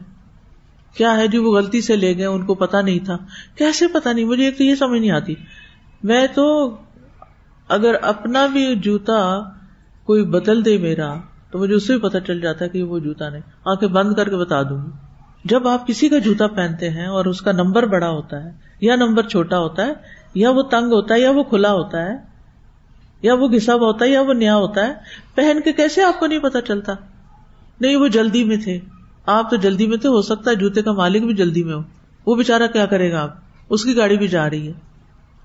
کیا ہے جو وہ غلطی سے لے گئے، ان کو پتا نہیں تھا۔ کیسے پتا نہیں؟ مجھے ایک تو یہ سمجھ نہیں آتی۔ میں تو اگر اپنا بھی جوتا کوئی بدل دے میرا، تو مجھے اس سے بھی پتا چل جاتا ہے کہ وہ جوتا نہیں۔ آنکھیں بند کر کے بتا دوں۔ گی جب آپ کسی کا جوتا پہنتے ہیں اور اس کا نمبر بڑا ہوتا ہے یا نمبر چھوٹا ہوتا ہے یا وہ تنگ ہوتا ہے یا وہ کھلا ہوتا ہے، یا وہ گھسا ہوا ہوتا ہے یا وہ نیا ہوتا ہے، پہن کے کیسے آپ کو نہیں پتا چلتا؟ نہیں، وہ جلدی میں تھے۔ آپ تو جلدی میں تھے، ہو سکتا ہے جوتے کا مالک بھی جلدی میں ہو۔ وہ بےچارا کیا کرے گا آپ؟ اس کی گاڑی بھی جا رہی ہے۔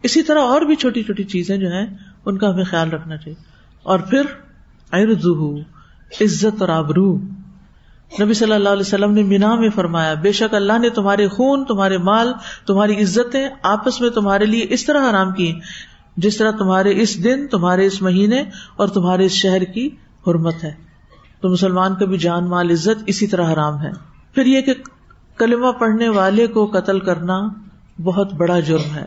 اسی طرح اور بھی چھوٹی چھوٹی چیزیں جو ہیں، ان کا ہمیں خیال رکھنا چاہیے۔ اور پھر عزت اور آبرو۔ نبی صلی اللہ علیہ وسلم نے مینا میں فرمایا، بے شک اللہ نے تمہارے خون، تمہارے مال، تمہاری عزتیں آپس میں تمہارے لیے اس طرح حرام کی۔ جس طرح تمہارے اس دن، تمہارے اس مہینے اور تمہارے اس شہر کی حرمت ہے۔ تو مسلمان کا بھی جان، مال، عزت اسی طرح حرام ہے۔ پھر یہ کہ کلمہ پڑھنے والے کو قتل کرنا بہت بڑا جرم ہے۔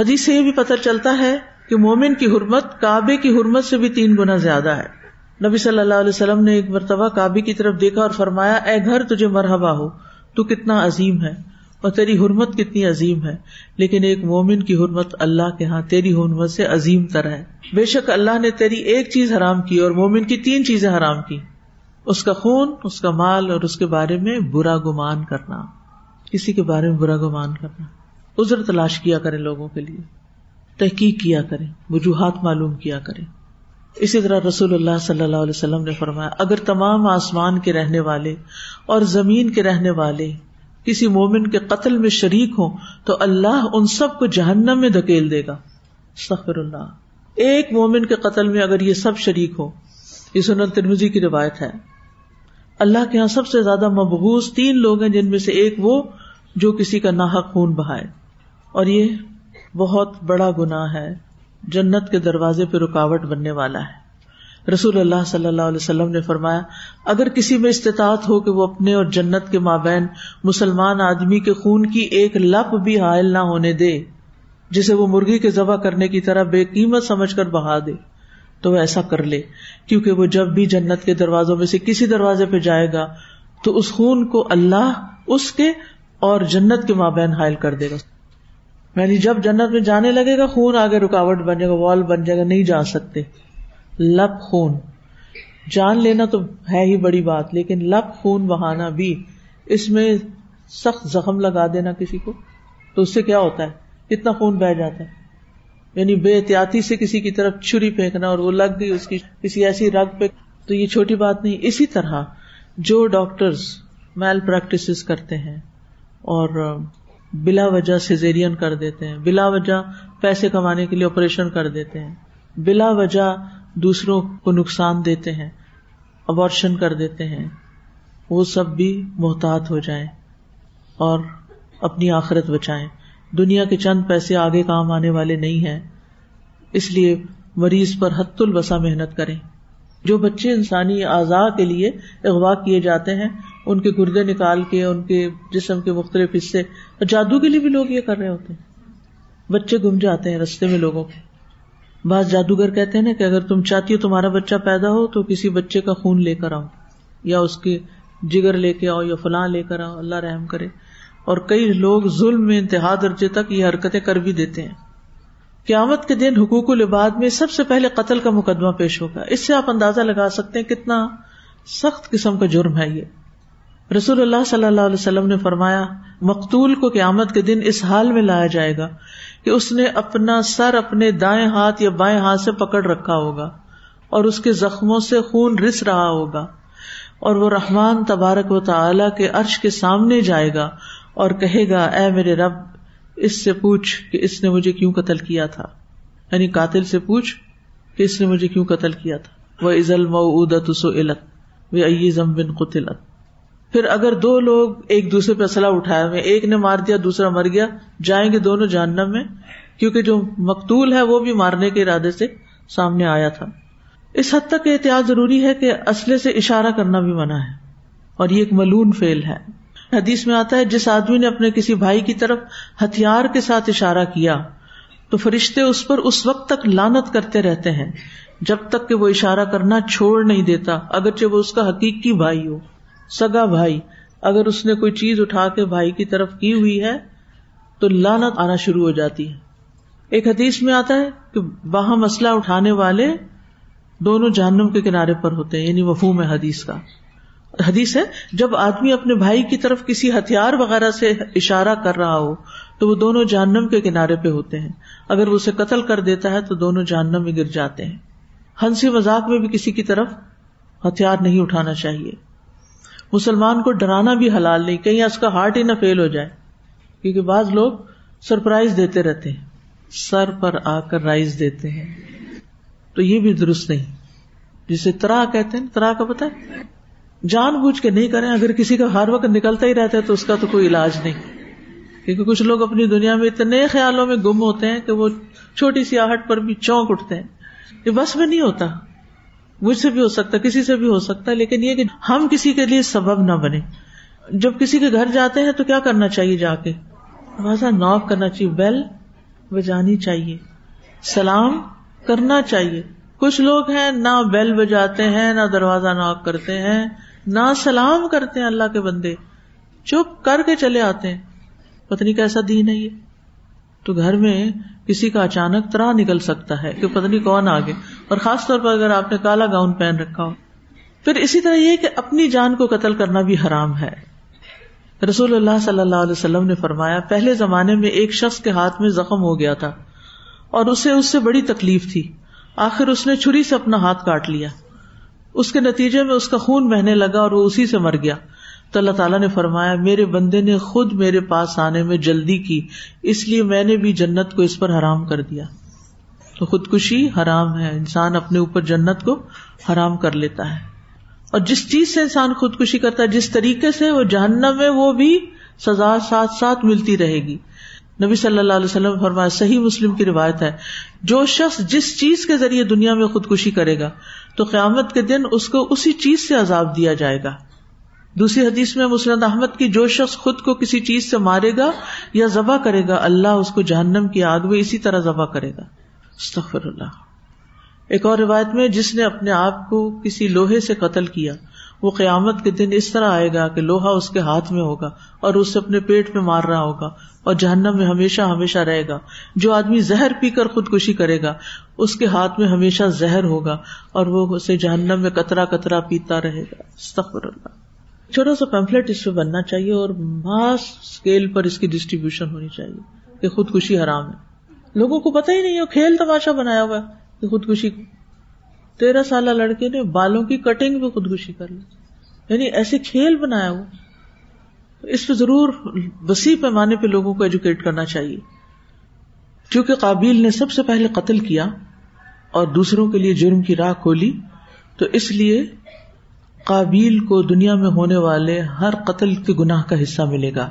حدیث سے یہ بھی پتہ چلتا ہے کہ مومن کی حرمت، کعبے کی حرمت سے بھی تین گنا زیادہ ہے۔ نبی صلی اللہ علیہ وسلم نے ایک مرتبہ کابی کی طرف دیکھا اور فرمایا، اے گھر، تجھے مرحبا ہو، تو کتنا عظیم ہے، اور تیری حرمت کتنی عظیم ہے، لیکن ایک مومن کی حرمت اللہ کے ہاں تیری حرمت سے عظیم تر ہے۔ بے شک اللہ نے تیری ایک چیز حرام کی اور مومن کی تین چیزیں حرام کی، اس کا خون، اس کا مال اور اس کے بارے میں برا گمان کرنا۔ کسی کے بارے میں برا گمان کرنا۔ ازر تلاش کیا کرے لوگوں کے لیے، تحقیق کیا کرے وجوہات معلوم کیا کرے اسی طرح رسول اللہ صلی اللہ علیہ وسلم نے فرمایا، اگر تمام آسمان کے رہنے والے اور زمین کے رہنے والے کسی مومن کے قتل میں شریک ہوں، تو اللہ ان سب کو جہنم میں دھکیل دے گا۔ سخر اللہ۔ ایک مومن کے قتل میں اگر یہ سب شریک ہو یہ سنن ترمزی کی روایت ہے۔ اللہ کے یہاں سب سے زیادہ مبغوض تین لوگ ہیں، جن میں سے ایک وہ جو کسی کا ناحق خون بہائے۔ اور یہ بہت بڑا گناہ ہے۔ جنت کے دروازے پہ رکاوٹ بننے والا ہے۔ رسول اللہ صلی اللہ علیہ وسلم نے فرمایا، اگر کسی میں استطاعت ہو کہ وہ اپنے اور جنت کے مابین مسلمان آدمی کے خون کی ایک لپ بھی حائل نہ ہونے دے، جسے وہ مرغی کے ذبح کرنے کی طرح بے قیمت سمجھ کر بہا دے، تو وہ ایسا کر لے۔ کیونکہ وہ جب بھی جنت کے دروازوں میں سے کسی دروازے پہ جائے گا، تو اس خون کو اللہ اس کے اور جنت کے مابین حائل کر دے گا۔ یعنی جب جنت میں جانے لگے گا خون، آگے رکاوٹ بن جائے گا، وال بن جائے گا، نہیں جا سکتے۔ لب خون۔ جان لینا تو ہے ہی بڑی بات، لیکن لب خون بہانا بھی اس میں سخت زخم لگا دینا کسی کو۔ تو اس سے کیا ہوتا ہے؟ کتنا خون بہ جاتا ہے۔ یعنی بے احتیاطی سے کسی کی طرف چھری پھینکنا اور وہ لگ گئی اس کی کسی ایسی رگ پہ۔ تو یہ چھوٹی بات نہیں، اسی طرح جو ڈاکٹرز میل پریکٹس کرتے ہیں اور بلا وجہ سیزیرین کر دیتے ہیں، بلا وجہ پیسے کمانے کے لیے آپریشن کر دیتے ہیں، بلا وجہ دوسروں کو نقصان دیتے ہیں ابارشن کر دیتے ہیں، وہ سب بھی محتاط ہو جائیں اور اپنی آخرت بچائیں۔ دنیا کے چند پیسے آگے کام آنے والے نہیں ہیں، اس لیے مریض پر حت البسا محنت کریں۔ جو بچے انسانی اعضاء کے لیے اغوا کیے جاتے ہیں ان کے گردے نکال کے، ان کے جسم کے مختلف حصے۔ اور جادو کے لیے بھی لوگ یہ کر رہے ہوتے ہیں۔ بچے گم جاتے ہیں رستے میں لوگوں کے۔ بعض جادوگر کہتے ہیں نا کہ اگر تم چاہتی ہو تمہارا بچہ پیدا ہو تو کسی بچے کا خون لے کر آؤ، یا اس کے جگر لے کے آؤ، یا فلاں لے کر آؤ، اللہ رحم کرے۔ اور کئی لوگ ظلم میں انتہا درجے تک یہ حرکتیں کر بھی دیتے ہیں۔ قیامت کے دن حقوق العباد میں سب سے پہلے قتل کا مقدمہ پیش ہوگا۔ اس سے آپ اندازہ لگا سکتے ہیں کتنا سخت قسم کا جرم ہے یہ۔ رسول اللہ صلی اللہ علیہ وسلم نے فرمایا، مقتول کو قیامت کے دن اس حال میں لایا جائے گا کہ اس نے اپنا سر اپنے دائیں ہاتھ یا بائیں ہاتھ سے پکڑ رکھا ہوگا اور اس کے زخموں سے خون رس رہا ہوگا اور وہ رحمان تبارک و تعالی کے عرش کے سامنے جائے گا اور کہے گا، اے میرے رب، اس سے پوچھ کہ اس نے مجھے کیوں قتل کیا تھا؟ یعنی قاتل سے پوچھ کہ اس نے مجھے کیوں قتل کیا تھا؟ وہ عزل مدت سلت وہ ایزم بن قطلت پھر اگر دو لوگ ایک دوسرے پہ اسلحہ اٹھائے ہوئے ایک نے مار دیا، دوسرا مر گیا، جائیں گے دونوں جہنم میں؟ کیونکہ جو مقتول ہے وہ بھی مارنے کے ارادے سے سامنے آیا تھا۔ اس حد تک احتیاط ضروری ہے کہ اسلحے سے اشارہ کرنا بھی منع ہے، اور یہ ایک ملون فیل ہے۔ حدیث میں آتا ہے، جس آدمی نے اپنے کسی بھائی کی طرف ہتھیار کے ساتھ اشارہ کیا، تو فرشتے اس پر اس وقت تک لانت کرتے رہتے ہیں، جب تک کہ وہ اشارہ کرنا چھوڑ نہیں دیتا، اگرچہ وہ اس کا حقیقی بھائی ہو۔ سگا بھائی، اگر اس نے کوئی چیز اٹھا کے بھائی کی طرف کی ہوئی ہے، تو لانت آنا شروع ہو جاتی ہے۔ ایک حدیث میں آتا ہے کہ وہاں مسئلہ اٹھانے والے دونوں جہنم کے کنارے پر ہوتے ہیں یعنی وفوم ہے حدیث کا۔ حدیث ہے، جب آدمی اپنے بھائی کی طرف کسی ہتھیار وغیرہ سے اشارہ کر رہا ہو، تو وہ دونوں جہنم کے کنارے پہ ہوتے ہیں۔ اگر وہ اسے قتل کر دیتا ہے، تو دونوں جہنم میں گر جاتے ہیں۔ ہنسی مذاق میں بھی کسی کی طرف ہتھیار نہیں اٹھانا چاہیے۔ مسلمان کو ڈرانا بھی حلال نہیں، کہیں اس کا ہارٹ ہی نہ فیل ہو جائے۔ کیونکہ بعض لوگ سرپرائز دیتے رہتے ہیں، سر پر آ کر رائز دیتے ہیں۔ تو یہ بھی درست نہیں۔ جسے ترا کہتے ہیں، ترا کا پتا ہے؟ جان بوجھ کے نہیں کریں، اگر کسی کا ہر وقت نکلتا ہی رہتا ہے تو اس کا تو کوئی علاج نہیں۔ کیونکہ کچھ لوگ اپنی دنیا میں اتنے خیالوں میں گم ہوتے ہیں کہ وہ چھوٹی سی آہٹ پر بھی چونک اٹھتے ہیں۔ یہ بس میں نہیں ہوتا۔ مجھ سے بھی ہو سکتا ہے کسی سے بھی ہو سکتا ہے لیکن یہ کہ ہم کسی کے لیے سبب نہ بنے۔ جب کسی کے گھر جاتے ہیں تو کیا کرنا چاہیے جا کے؟ ناک کرنا چاہیے بیل بجانی چاہیے، سلام کرنا چاہیے۔ کچھ لوگ ہیں نہ بیل بجاتے ہیں، نہ دروازہ ناک کرتے ہیں، نہ سلام کرتے ہیں اللہ کے بندے۔ چپ کر کے چلے آتے ہیں۔ پتنی کیسا دین ہے یہ۔ تو گھر میں کسی کا اچانک طرح نکل سکتا ہے کہ پتنی کون آگے۔ اور خاص طور پر اگر آپ نے کالا گاؤن پہن رکھا ہو۔ پھر اسی طرح یہ کہ اپنی جان کو قتل کرنا بھی حرام ہے۔ رسول اللہ صلی اللہ علیہ وسلم نے فرمایا، پہلے زمانے میں ایک شخص کے ہاتھ میں زخم ہو گیا تھا اور اسے اس سے بڑی تکلیف تھی۔ آخر اس نے چھری سے اپنا ہاتھ کاٹ لیا۔ اس کے نتیجے میں اس کا خون بہنے لگا اور وہ اسی سے مر گیا۔ تو اللہ تعالیٰ نے فرمایا، میرے بندے نے خود میرے پاس آنے میں جلدی کی، اس لیے میں نے بھی جنت کو اس پر حرام کر دیا۔ تو خودکشی حرام ہے، انسان اپنے اوپر جنت کو حرام کر لیتا ہے۔ اور جس چیز سے انسان خودکشی کرتا ہے، جس طریقے سے وہ جہنم میں وہ بھی سزا ساتھ ساتھ ملتی رہے گی۔ نبی صلی اللہ علیہ وسلم فرمایا، صحیح مسلم کی روایت ہے، جو شخص جس چیز کے ذریعے دنیا میں خودکشی کرے گا، تو قیامت کے دن اس کو اسی چیز سے عذاب دیا جائے گا۔ دوسری حدیث میں مسلم احمد کی جو شخص خود کو کسی چیز سے مارے گا یا ذبح کرے گا، اللہ اس کو جہنم کی آگ میں اسی طرح ذبح کرے گا۔ استغفر اللہ۔ ایک اور روایت میں جس نے اپنے آپ کو کسی لوہے سے قتل کیا، وہ قیامت کے دن اس طرح آئے گا کہ لوہا اس کے ہاتھ میں ہوگا اور اسے اپنے پیٹ میں مار رہا ہوگا اور جہنم میں ہمیشہ ہمیشہ رہے گا۔ جو آدمی زہر پی کر خودکشی کرے گا، اس کے ہاتھ میں ہمیشہ زہر ہوگا اور وہ اسے جہنم میں کترا کترا پیتا رہے گا۔ استغفر اللہ۔ چھوٹا سا پیمفلٹ اس پہ بننا چاہیے اور ماس اسکیل پر اس کی ڈسٹریبیوشن ہونی چاہیے کہ خودکشی حرام ہے۔ لوگوں کو پتا ہی نہیں کھیل تماشا بنایا ہوا ہے کہ خودکشی۔ تیرہ سالہ لڑکے نے بالوں کی کٹنگ بھی خودکشی کر لی۔ یعنی ایسے کھیل بنایا ہوا۔ اس پہ ضرور وسیع پیمانے پہ لوگوں کو ایجوکیٹ کرنا چاہیے۔ کیونکہ قابل نے سب سے پہلے قتل کیا اور دوسروں کے لیے جرم کی راہ کھولی، تو اس لیے قابیل کو دنیا میں ہونے والے ہر قتل کے گناہ کا حصہ ملے گا۔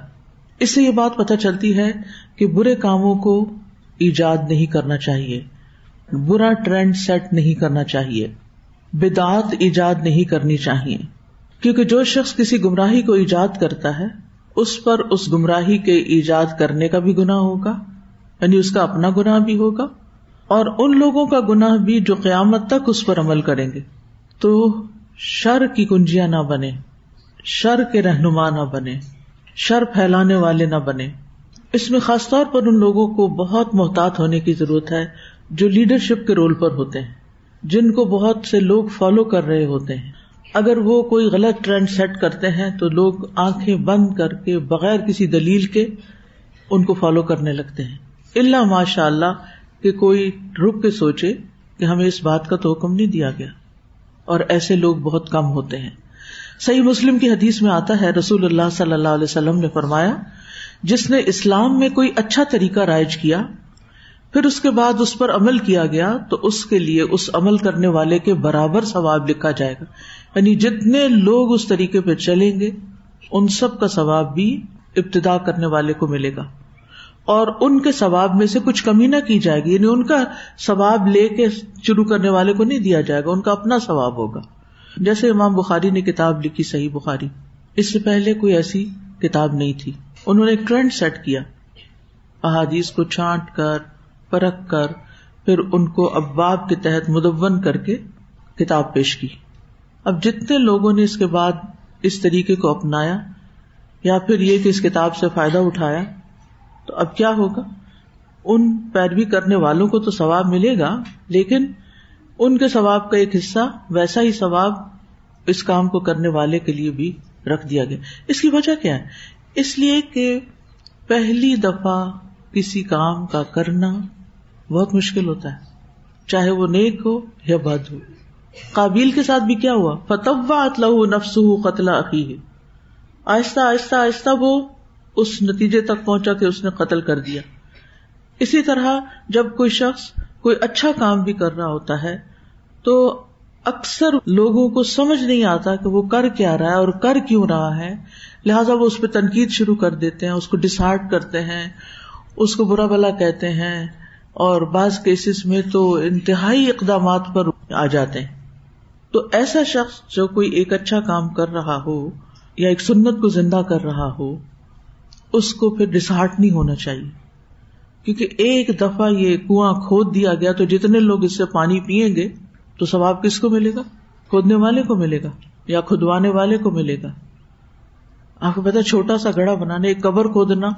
اس سے یہ بات پتہ چلتی ہے کہ برے کاموں کو ایجاد نہیں کرنا چاہیے۔ برا ٹرینڈ سیٹ نہیں کرنا چاہیے۔ بدعت ایجاد نہیں کرنی چاہیے۔ کیونکہ جو شخص کسی گمراہی کو ایجاد کرتا ہے، اس پر اس گمراہی کے ایجاد کرنے کا بھی گنا ہوگا یعنی اس کا اپنا گناہ بھی ہوگا، اور ان لوگوں کا گناہ بھی جو قیامت تک اس پر عمل کریں گے۔ تو شر کی کنجیاں نہ بنے شر کے رہنما نہ بنے شر پھیلانے والے نہ بنے اس میں خاص طور پر ان لوگوں کو بہت محتاط ہونے کی ضرورت ہے جو لیڈرشپ کے رول پر ہوتے ہیں، جن کو بہت سے لوگ فالو کر رہے ہوتے ہیں۔ اگر وہ کوئی غلط ٹرینڈ سیٹ کرتے ہیں تو لوگ آنکھیں بند کر کے بغیر کسی دلیل کے ان کو فالو کرنے لگتے ہیں۔ اللہ ماشاء اللہ کہ کوئی رک کے سوچے کہ ہمیں اس بات کا تو حکم نہیں دیا گیا۔ اور ایسے لوگ بہت کم ہوتے ہیں۔ صحیح مسلم کی حدیث میں آتا ہے، رسول اللہ صلی اللہ علیہ وسلم نے فرمایا، جس نے اسلام میں کوئی اچھا طریقہ رائج کیا، پھر اس کے بعد اس پر عمل کیا گیا، تو اس کے لیے اس عمل کرنے والے کے برابر ثواب لکھا جائے گا۔ یعنی جتنے لوگ اس طریقے پہ چلیں گے، ان سب کا ثواب بھی ابتدا کرنے والے کو ملے گا۔ اور ان کے ثواب میں سے کچھ کمی نہ کی جائے گی یعنی ان کا ثواب لے کے شروع کرنے والے کو نہیں دیا جائے گا، ان کا اپنا ثواب ہوگا۔ جیسے امام بخاری نے کتاب لکھی، صحیح بخاری۔ اس سے پہلے کوئی ایسی کتاب نہیں تھی۔ انہوں نے ایک ٹرینڈ سیٹ کیا، احادیث کو چھانٹ کر، پرکھ کر، پھر ان کو اباب کے تحت مدون کر کے کتاب پیش کی۔ اب جتنے لوگوں نے اس کے بعد اس طریقے کو اپنایا، یا پھر یہ کہ اس کتاب سے فائدہ اٹھایا تو اب کیا ہوگا؟ ان پیروی کرنے والوں کو تو ثواب ملے گا، لیکن ان کے ثواب کا ایک حصہ ویسا ہی ثواب اس کام کو کرنے والے کے لیے بھی رکھ دیا گیا۔ اس کی وجہ کیا ہے؟ اس لیے کہ پہلی دفعہ کسی کام کا کرنا بہت مشکل ہوتا ہے، چاہے وہ نیک ہو یا بد ہو۔ قابل کے ساتھ بھی کیا ہوا؟ فتوا لہو نفس قتل عقی آہستہ آہستہ آہستہ وہ اس نتیجے تک پہنچا کہ اس نے قتل کر دیا۔ اسی طرح جب کوئی شخص کوئی اچھا کام بھی کر رہا ہوتا ہے، تو اکثر لوگوں کو سمجھ نہیں آتا کہ وہ کر کیا رہا ہے اور کر کیوں رہا ہے۔ لہٰذا وہ اس پہ تنقید شروع کر دیتے ہیں، اس کو ڈسہارٹ کرتے ہیں، اس کو برا بلا کہتے ہیں اور بعض کیسز میں تو انتہائی اقدامات پر آ جاتے ہیں۔ تو ایسا شخص جو کوئی ایک اچھا کام کر رہا ہو یا ایک سنت کو زندہ کر رہا ہو اس کو پھر ڈسہارٹ نہیں ہونا چاہیے۔ کیونکہ ایک دفعہ یہ کنواں کھود دیا گیا تو جتنے لوگ اس سے پانی پیئیں گے تو ثواب کس کو ملے گا؟ کھودنے والے کو ملے گا یا کھدوانے والے کو ملے گا۔ آپ کو پتا چھوٹا سا گڑا بنانے، ایک قبر کھودنا،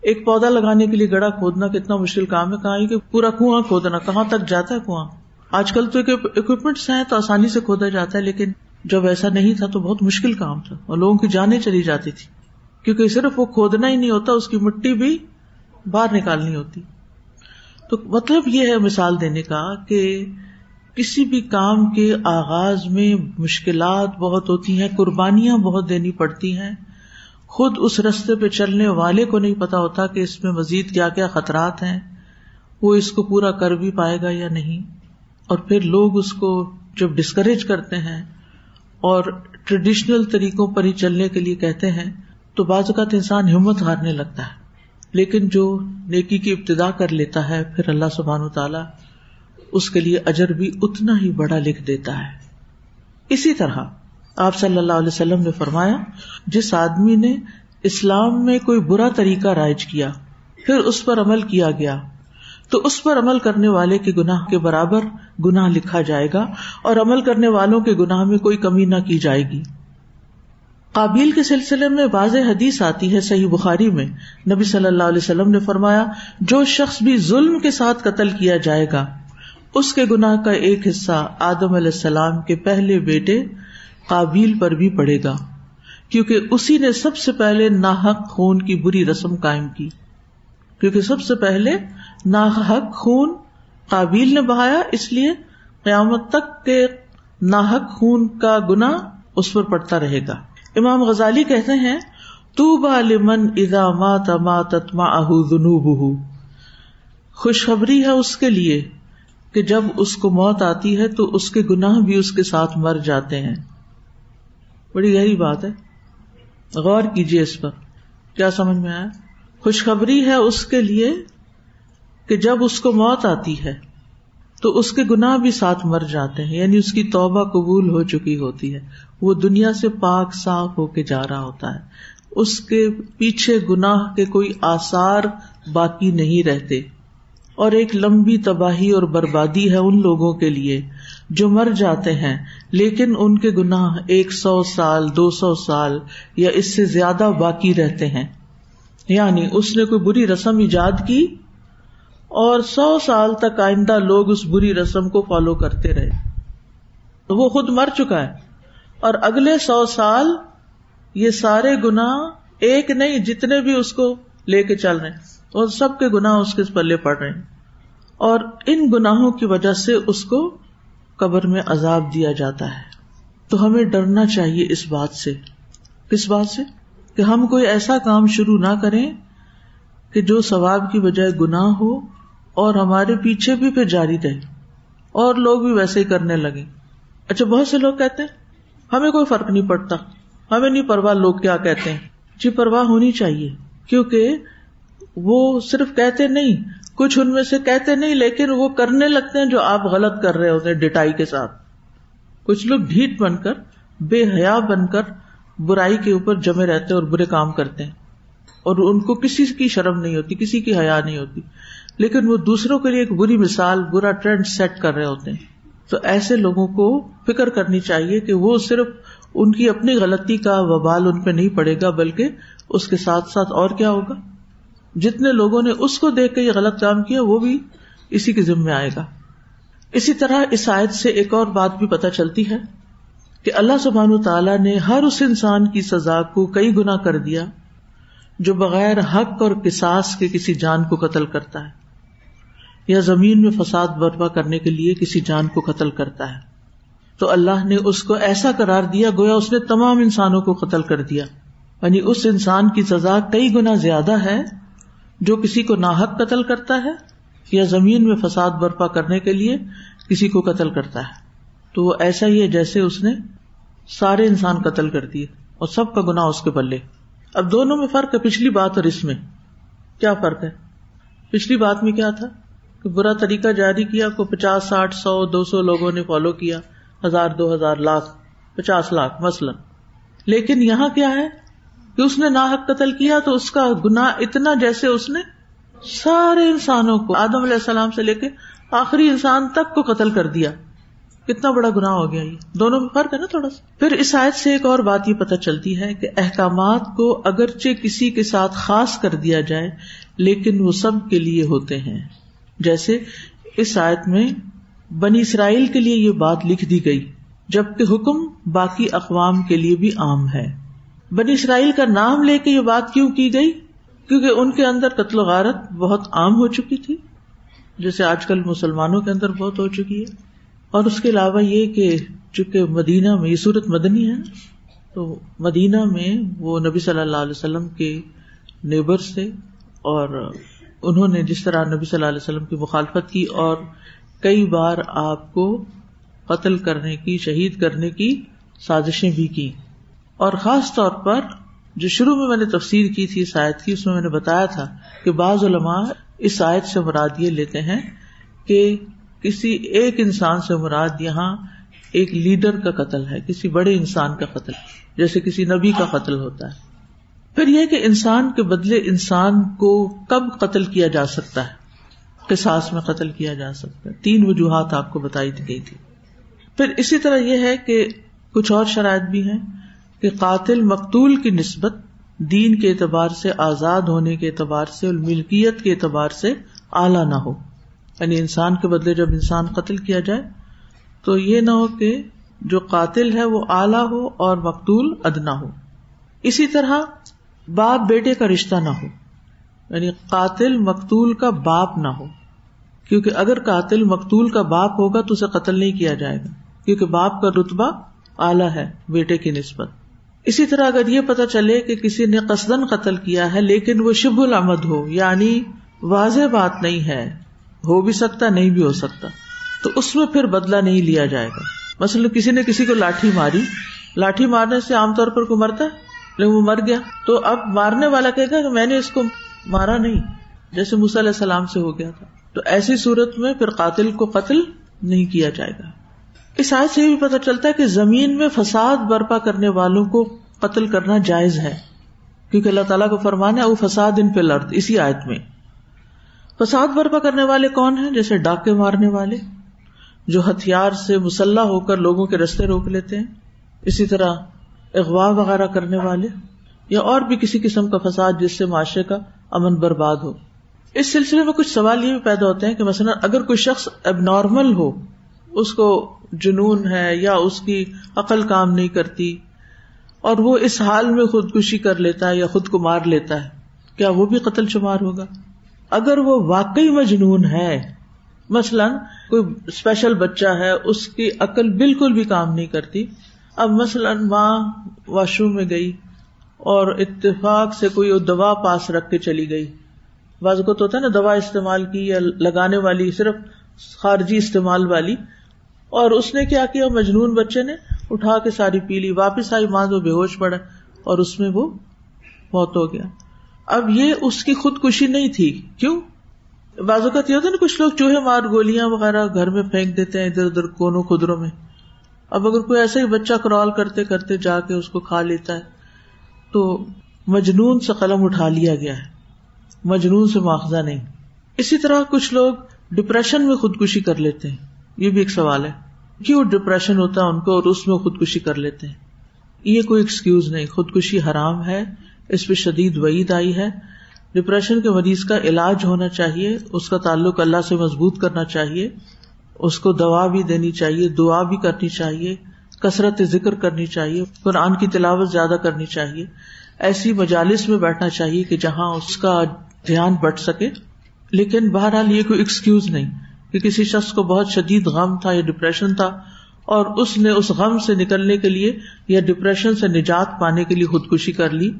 ایک پودا لگانے کے لیے گڑا کھودنا کتنا مشکل کام ہے۔ کہاں کہ پورا کنواں کھودنا، کہاں تک جاتا ہے کنواں؟ آج کل تو اکوپمنٹس ہیں، تو آسانی سے کھودا جاتا ہے، لیکن جب ایسا نہیں تھا تو بہت مشکل کام تھا اور لوگوں کی جانیں چلی جاتی تھی کیونکہ صرف وہ کھودنا ہی نہیں ہوتا، اس کی مٹی بھی باہر نکالنی ہوتی۔ تو مطلب یہ ہے مثال دینے کا کہ کسی بھی کام کے آغاز میں مشکلات بہت ہوتی ہیں، قربانیاں بہت دینی پڑتی ہیں۔ خود اس رستے پہ چلنے والے کو نہیں پتا ہوتا کہ اس میں مزید کیا کیا خطرات ہیں۔ وہ اس کو پورا کر بھی پائے گا یا نہیں۔ اور پھر لوگ اس کو جب ڈسکریج کرتے ہیں اور ٹریڈیشنل طریقوں پر ہی چلنے کے لیے کہتے ہیں تو بعض اوقات انسان ہمت ہارنے لگتا ہے۔ لیکن جو نیکی کی ابتدا کر لیتا ہے، پھر اللہ سبحان و تعالی اس کے لیے اجر بھی اتنا ہی بڑا لکھ دیتا ہے۔ اسی طرح آپ صلی اللہ علیہ وسلم نے فرمایا، جس آدمی نے اسلام میں کوئی برا طریقہ رائج کیا، پھر اس پر عمل کیا گیا، تو اس پر عمل کرنے والے کے گناہ کے برابر گناہ لکھا جائے گا اور عمل کرنے والوں کے گناہ میں کوئی کمی نہ کی جائے گی۔ قابیل کے سلسلے میں واضح حدیث آتی ہے صحیح بخاری میں۔ نبی صلی اللہ علیہ وسلم نے فرمایا، جو شخص بھی ظلم کے ساتھ قتل کیا جائے گا، اس کے گناہ کا ایک حصہ آدم علیہ السلام کے پہلے بیٹے قابیل پر بھی پڑے گا، کیونکہ اسی نے سب سے پہلے ناحق خون کی بری رسم قائم کی۔ کیونکہ سب سے پہلے ناحق خون قابیل نے بہایا، اس لیے قیامت تک کے ناحق خون کا گنا اس پر پڑتا رہے گا۔ امام غزالی کہتے ہیں تو بالمن ادا مات ماتما اہ بہ خوشخبری ہے اس کے لیے کہ جب اس کو موت آتی ہے تو اس کے گناہ بھی اس کے ساتھ مر جاتے ہیں۔ بڑی گہری بات ہے۔ غور کیجیے اس پر۔ کیا سمجھ میں آیا؟ خوشخبری ہے اس کے لیے کہ جب اس کو موت آتی ہے تو اس کے گناہ بھی ساتھ مر جاتے ہیں یعنی اس کی توبہ قبول ہو چکی ہوتی ہے۔ وہ دنیا سے پاک صاف ہو کے جا رہا ہوتا ہے۔ اس کے پیچھے گناہ کے کوئی آسار باقی نہیں رہتے۔ اور ایک لمبی تباہی اور بربادی ہے ان لوگوں کے لیے جو مر جاتے ہیں، لیکن ان کے گناہ ایک سو سال، دو سو سال یا اس سے زیادہ باقی رہتے ہیں۔ یعنی اس نے کوئی بری رسم ایجاد کی؟ اور سو سال تک آئندہ لوگ اس بری رسم کو فالو کرتے رہے۔ تو وہ خود مر چکا ہے۔ اور اگلے سو سال یہ سارے گنا ایک نہیں، جتنے بھی اس کو لے کے چل رہے ہیں۔ اور سب کے گناہ اس کے پلے پڑ رہے ہیں۔ اور ان گناہوں کی وجہ سے اس کو قبر میں عذاب دیا جاتا ہے۔ تو ہمیں ڈرنا چاہیے اس بات سے۔ کس بات سے؟ کہ ہم کوئی ایسا کام شروع نہ کریں کہ جو ثواب کی بجائے گناہ ہو اور ہمارے پیچھے بھی پھر جاری رہے۔ اور لوگ بھی ویسے ہی کرنے لگے اچھا بہت سے لوگ کہتے ہیں، ہمیں کوئی فرق نہیں پڑتا۔ ہمیں نہیں پرواہ لوگ کیا کہتے ہیں۔ جی پرواہ ہونی چاہیے۔ کیونکہ وہ صرف کہتے نہیں، کچھ ان میں سے کہتے نہیں، لیکن وہ کرنے لگتے ہیں جو آپ غلط کر رہے ہوتے ہیں ڈٹائی کے ساتھ۔ کچھ لوگ ڈھیٹ بن کر، بے حیا بن کر برائی کے اوپر جمے رہتے اور برے کام کرتے ہیں۔ اور ان کو کسی کی شرم نہیں ہوتی، کسی کی حیا نہیں ہوتی۔ لیکن وہ دوسروں کے لیے ایک بری مثال، برا ٹرینڈ سیٹ کر رہے ہوتے ہیں۔ تو ایسے لوگوں کو فکر کرنی چاہیے کہ وہ صرف ان کی اپنی غلطی کا وبال ان پہ نہیں پڑے گا، بلکہ اس کے ساتھ ساتھ اور کیا ہوگا۔ جتنے لوگوں نے اس کو دیکھ کے یہ غلط کام کیا، وہ بھی اسی کے ذمے آئے گا۔ اسی طرح اس آیت سے ایک اور بات بھی پتہ چلتی ہے کہ اللہ سبحان تعالیٰ نے ہر اس انسان کی سزا کو کئی گنا کر دیا جو بغیر حق اور کساس کے کسی جان کو قتل کرتا ہے۔ یا زمین میں فساد برپا کرنے کے لیے کسی جان کو قتل کرتا ہے۔ تو اللہ نے اس کو ایسا کرار دیا گویا اس نے تمام انسانوں کو قتل کر دیا۔ یعنی اس انسان کی سزا کئی گنا زیادہ ہے جو کسی کو ناحک قتل کرتا ہے یا زمین میں فساد برپا کرنے کے لیے کسی کو قتل کرتا ہے۔ تو وہ ایسا ہی ہے جیسے اس نے سارے انسان قتل کر دیے اور سب کا گنا اس کے پلے۔ اب دونوں میں فرق ہے پچھلی بات اور اس میں۔ کیا فرق ہے؟ پچھلی بات میں کیا تھا؟ برا طریقہ جاری کیا، کو پچاس، ساٹھ، سو، دو سو لوگوں نے فالو کیا، ہزار، دو ہزار لاکھ، پچاس لاکھ مثلاً۔ لیکن یہاں کیا ہے؟ کہ اس نے ناحک قتل کیا تو اس کا گنا اتنا جیسے اس نے سارے انسانوں کو، آدم علیہ السلام سے لے کے آخری انسان تک کو قتل کر دیا۔ کتنا بڑا گنا ہو گیا یہ۔ دونوں میں فرق ہے نا تھوڑا سا۔ پھر اس آیت سے ایک اور بات یہ پتہ چلتی ہے کہ احکامات کو اگرچہ کسی کے ساتھ خاص کر دیا جائے، لیکن وہ سب کے لیے ہوتے ہیں۔ جیسے اس آیت میں بنی اسرائیل کے لیے یہ بات لکھ دی گئی، جبکہ حکم باقی اقوام کے لیے بھی عام ہے۔ بنی اسرائیل کا نام لے کے یہ بات کیوں کی گئی؟ کیونکہ ان کے اندر قتل و غارت بہت عام ہو چکی تھی، جیسے آج کل مسلمانوں کے اندر بہت ہو چکی ہے۔ اور اس کے علاوہ یہ کہ چونکہ مدینہ میں یہ صورت مدنی ہے، تو مدینہ میں وہ نبی صلی اللہ علیہ وسلم کے نیبر سے اور انہوں نے جس طرح نبی صلی اللہ علیہ وسلم کی مخالفت کی اور کئی بار آپ کو قتل کرنے کی، شہید کرنے کی سازشیں بھی کی۔ اور خاص طور پر جو شروع میں میں نے تفسیر کی تھی اس آیت کی، اس میں میں نے بتایا تھا کہ بعض علماء اس آیت سے مراد یہ لیتے ہیں کہ کسی ایک انسان سے مراد یہاں ایک لیڈر کا قتل ہے، کسی بڑے انسان کا قتل، جیسے کسی نبی کا قتل ہوتا ہے۔ پھر یہ کہ انسان کے بدلے انسان کو کب قتل کیا جا سکتا ہے؟ قصاص میں قتل کیا جا سکتا ہے۔ تین وجوہات آپ کو بتائی گئی تھی۔ پھر اسی طرح یہ ہے کہ کچھ اور شرائط بھی ہیں کہ قاتل مقتول کی نسبت دین کے اعتبار سے، آزاد ہونے کے اعتبار سے، اور ملکیت کے اعتبار سے اعلیٰ نہ ہو۔ یعنی انسان کے بدلے جب انسان قتل کیا جائے، تو یہ نہ ہو کہ جو قاتل ہے وہ اعلیٰ ہو اور مقتول ادنا ہو۔ اسی طرح باپ بیٹے کا رشتہ نہ ہو یعنی قاتل مقتول کا باپ نہ ہو۔ کیونکہ اگر قاتل مقتول کا باپ ہوگا تو اسے قتل نہیں کیا جائے گا۔ کیونکہ باپ کا رتبہ اعلیٰ ہے، بیٹے کی نسبت۔ اسی طرح اگر یہ پتا چلے کہ کسی نے قصدن قتل کیا ہے، لیکن وہ شب العمد ہو یعنی واضح بات نہیں ہے، ہو بھی سکتا، نہیں بھی ہو سکتا، تو اس میں پھر بدلا نہیں لیا جائے گا۔ مثلاً کسی نے کسی کو لاٹھی ماری، لاٹھی مارنے سے عام طور پر کو مرتا ہے؟ لیکن وہ مر گیا تو اب مارنے والا کہے گا کہ میں نے اس کو مارا نہیں، جیسے علیہ السلام سے ہو گیا تھا۔ تو ایسی صورت میں پھر قاتل کو قتل نہیں کیا جائے گا۔ اس آیت سے بھی پتا چلتا ہے کہ زمین میں فساد برپا کرنے والوں کو قتل کرنا جائز ہے۔ کیونکہ اللہ تعالیٰ کو فرمانا ہے وہ فساد ان پہ لرد اسی آیت میں۔ فساد برپا کرنے والے کون ہیں؟ جیسے ڈاکے مارنے والے، جو ہتھیار سے مسلح ہو کر لوگوں کے رستے روک لیتے ہیں۔ اسی طرح اغوا وغیرہ کرنے والے یا اور بھی کسی قسم کا فساد جس سے معاشرے کا امن برباد ہو۔ اس سلسلے میں کچھ سوال یہ بھی پیدا ہوتے ہیں کہ مثلاً اگر کوئی شخص اب نارمل ہو، اس کو جنون ہے یا اس کی عقل کام نہیں کرتی اور وہ اس حال میں خودکشی کر لیتا ہے یا خود کو مار لیتا ہے، کیا وہ بھی قتل شمار ہوگا؟ اگر وہ واقعی مجنون ہے، مثلاً کوئی اسپیشل بچہ ہے، اس کی عقل بالکل بھی کام نہیں کرتی اب مثلاً ماں واش روم میں گئی اور اتفاق سے کوئی دوا پاس رکھ کے چلی گئی۔ بعض کو تو ہوتا ہے نا دوا استعمال کی یا لگانے والی، صرف خارجی استعمال والی۔ اور اس نے کیا کیا؟ مجنون بچے نے اٹھا کے ساری پی لی، واپس آئی، ماں تو بے ہوش پڑا اور اس میں وہ موت ہو گیا۔ اب یہ اس کی خودکشی نہیں تھی۔ کیوں؟ بازوقت یہ ہوتا ہے نا، کچھ لوگ چوہے مار گولیاں وغیرہ گھر میں پھینک دیتے ہیں ادھر ادھر کونوں خدروں میں۔ اب اگر کوئی ایسا ہی بچہ کرال کرتے کرتے جا کے اس کو کھا لیتا ہے، تو مجنون سے قلم اٹھا لیا گیا ہے۔ مجنون سے مواخذہ نہیں۔ اسی طرح کچھ لوگ ڈپریشن میں خودکشی کر لیتے ہیں۔ یہ بھی ایک سوال ہے۔ کیوں ڈپریشن ہوتا ہے ان کو اور اس میں خودکشی کر لیتے ہیں؟ یہ کوئی ایکسکیوز نہیں۔ خودکشی حرام ہے۔ اس پہ شدید وعید آئی ہے۔ ڈپریشن کے مریض کا علاج ہونا چاہیے۔ اس کا تعلق اللہ سے مضبوط کرنا چاہیے۔ اس کو دوا بھی دینی چاہیے، دعا بھی کرنی چاہیے، کثرت ذکر کرنی چاہیے، قرآن کی تلاوت زیادہ کرنی چاہیے۔ ایسی مجالس میں بیٹھنا چاہیے کہ جہاں اس کا دھیان بٹ سکے۔ لیکن بہرحال یہ کوئی ایکسکیوز نہیں کہ کسی شخص کو بہت شدید غم تھا یا ڈپریشن تھا اور اس نے اس غم سے نکلنے کے لیے یا ڈپریشن سے نجات پانے کے لیے خودکشی کر لی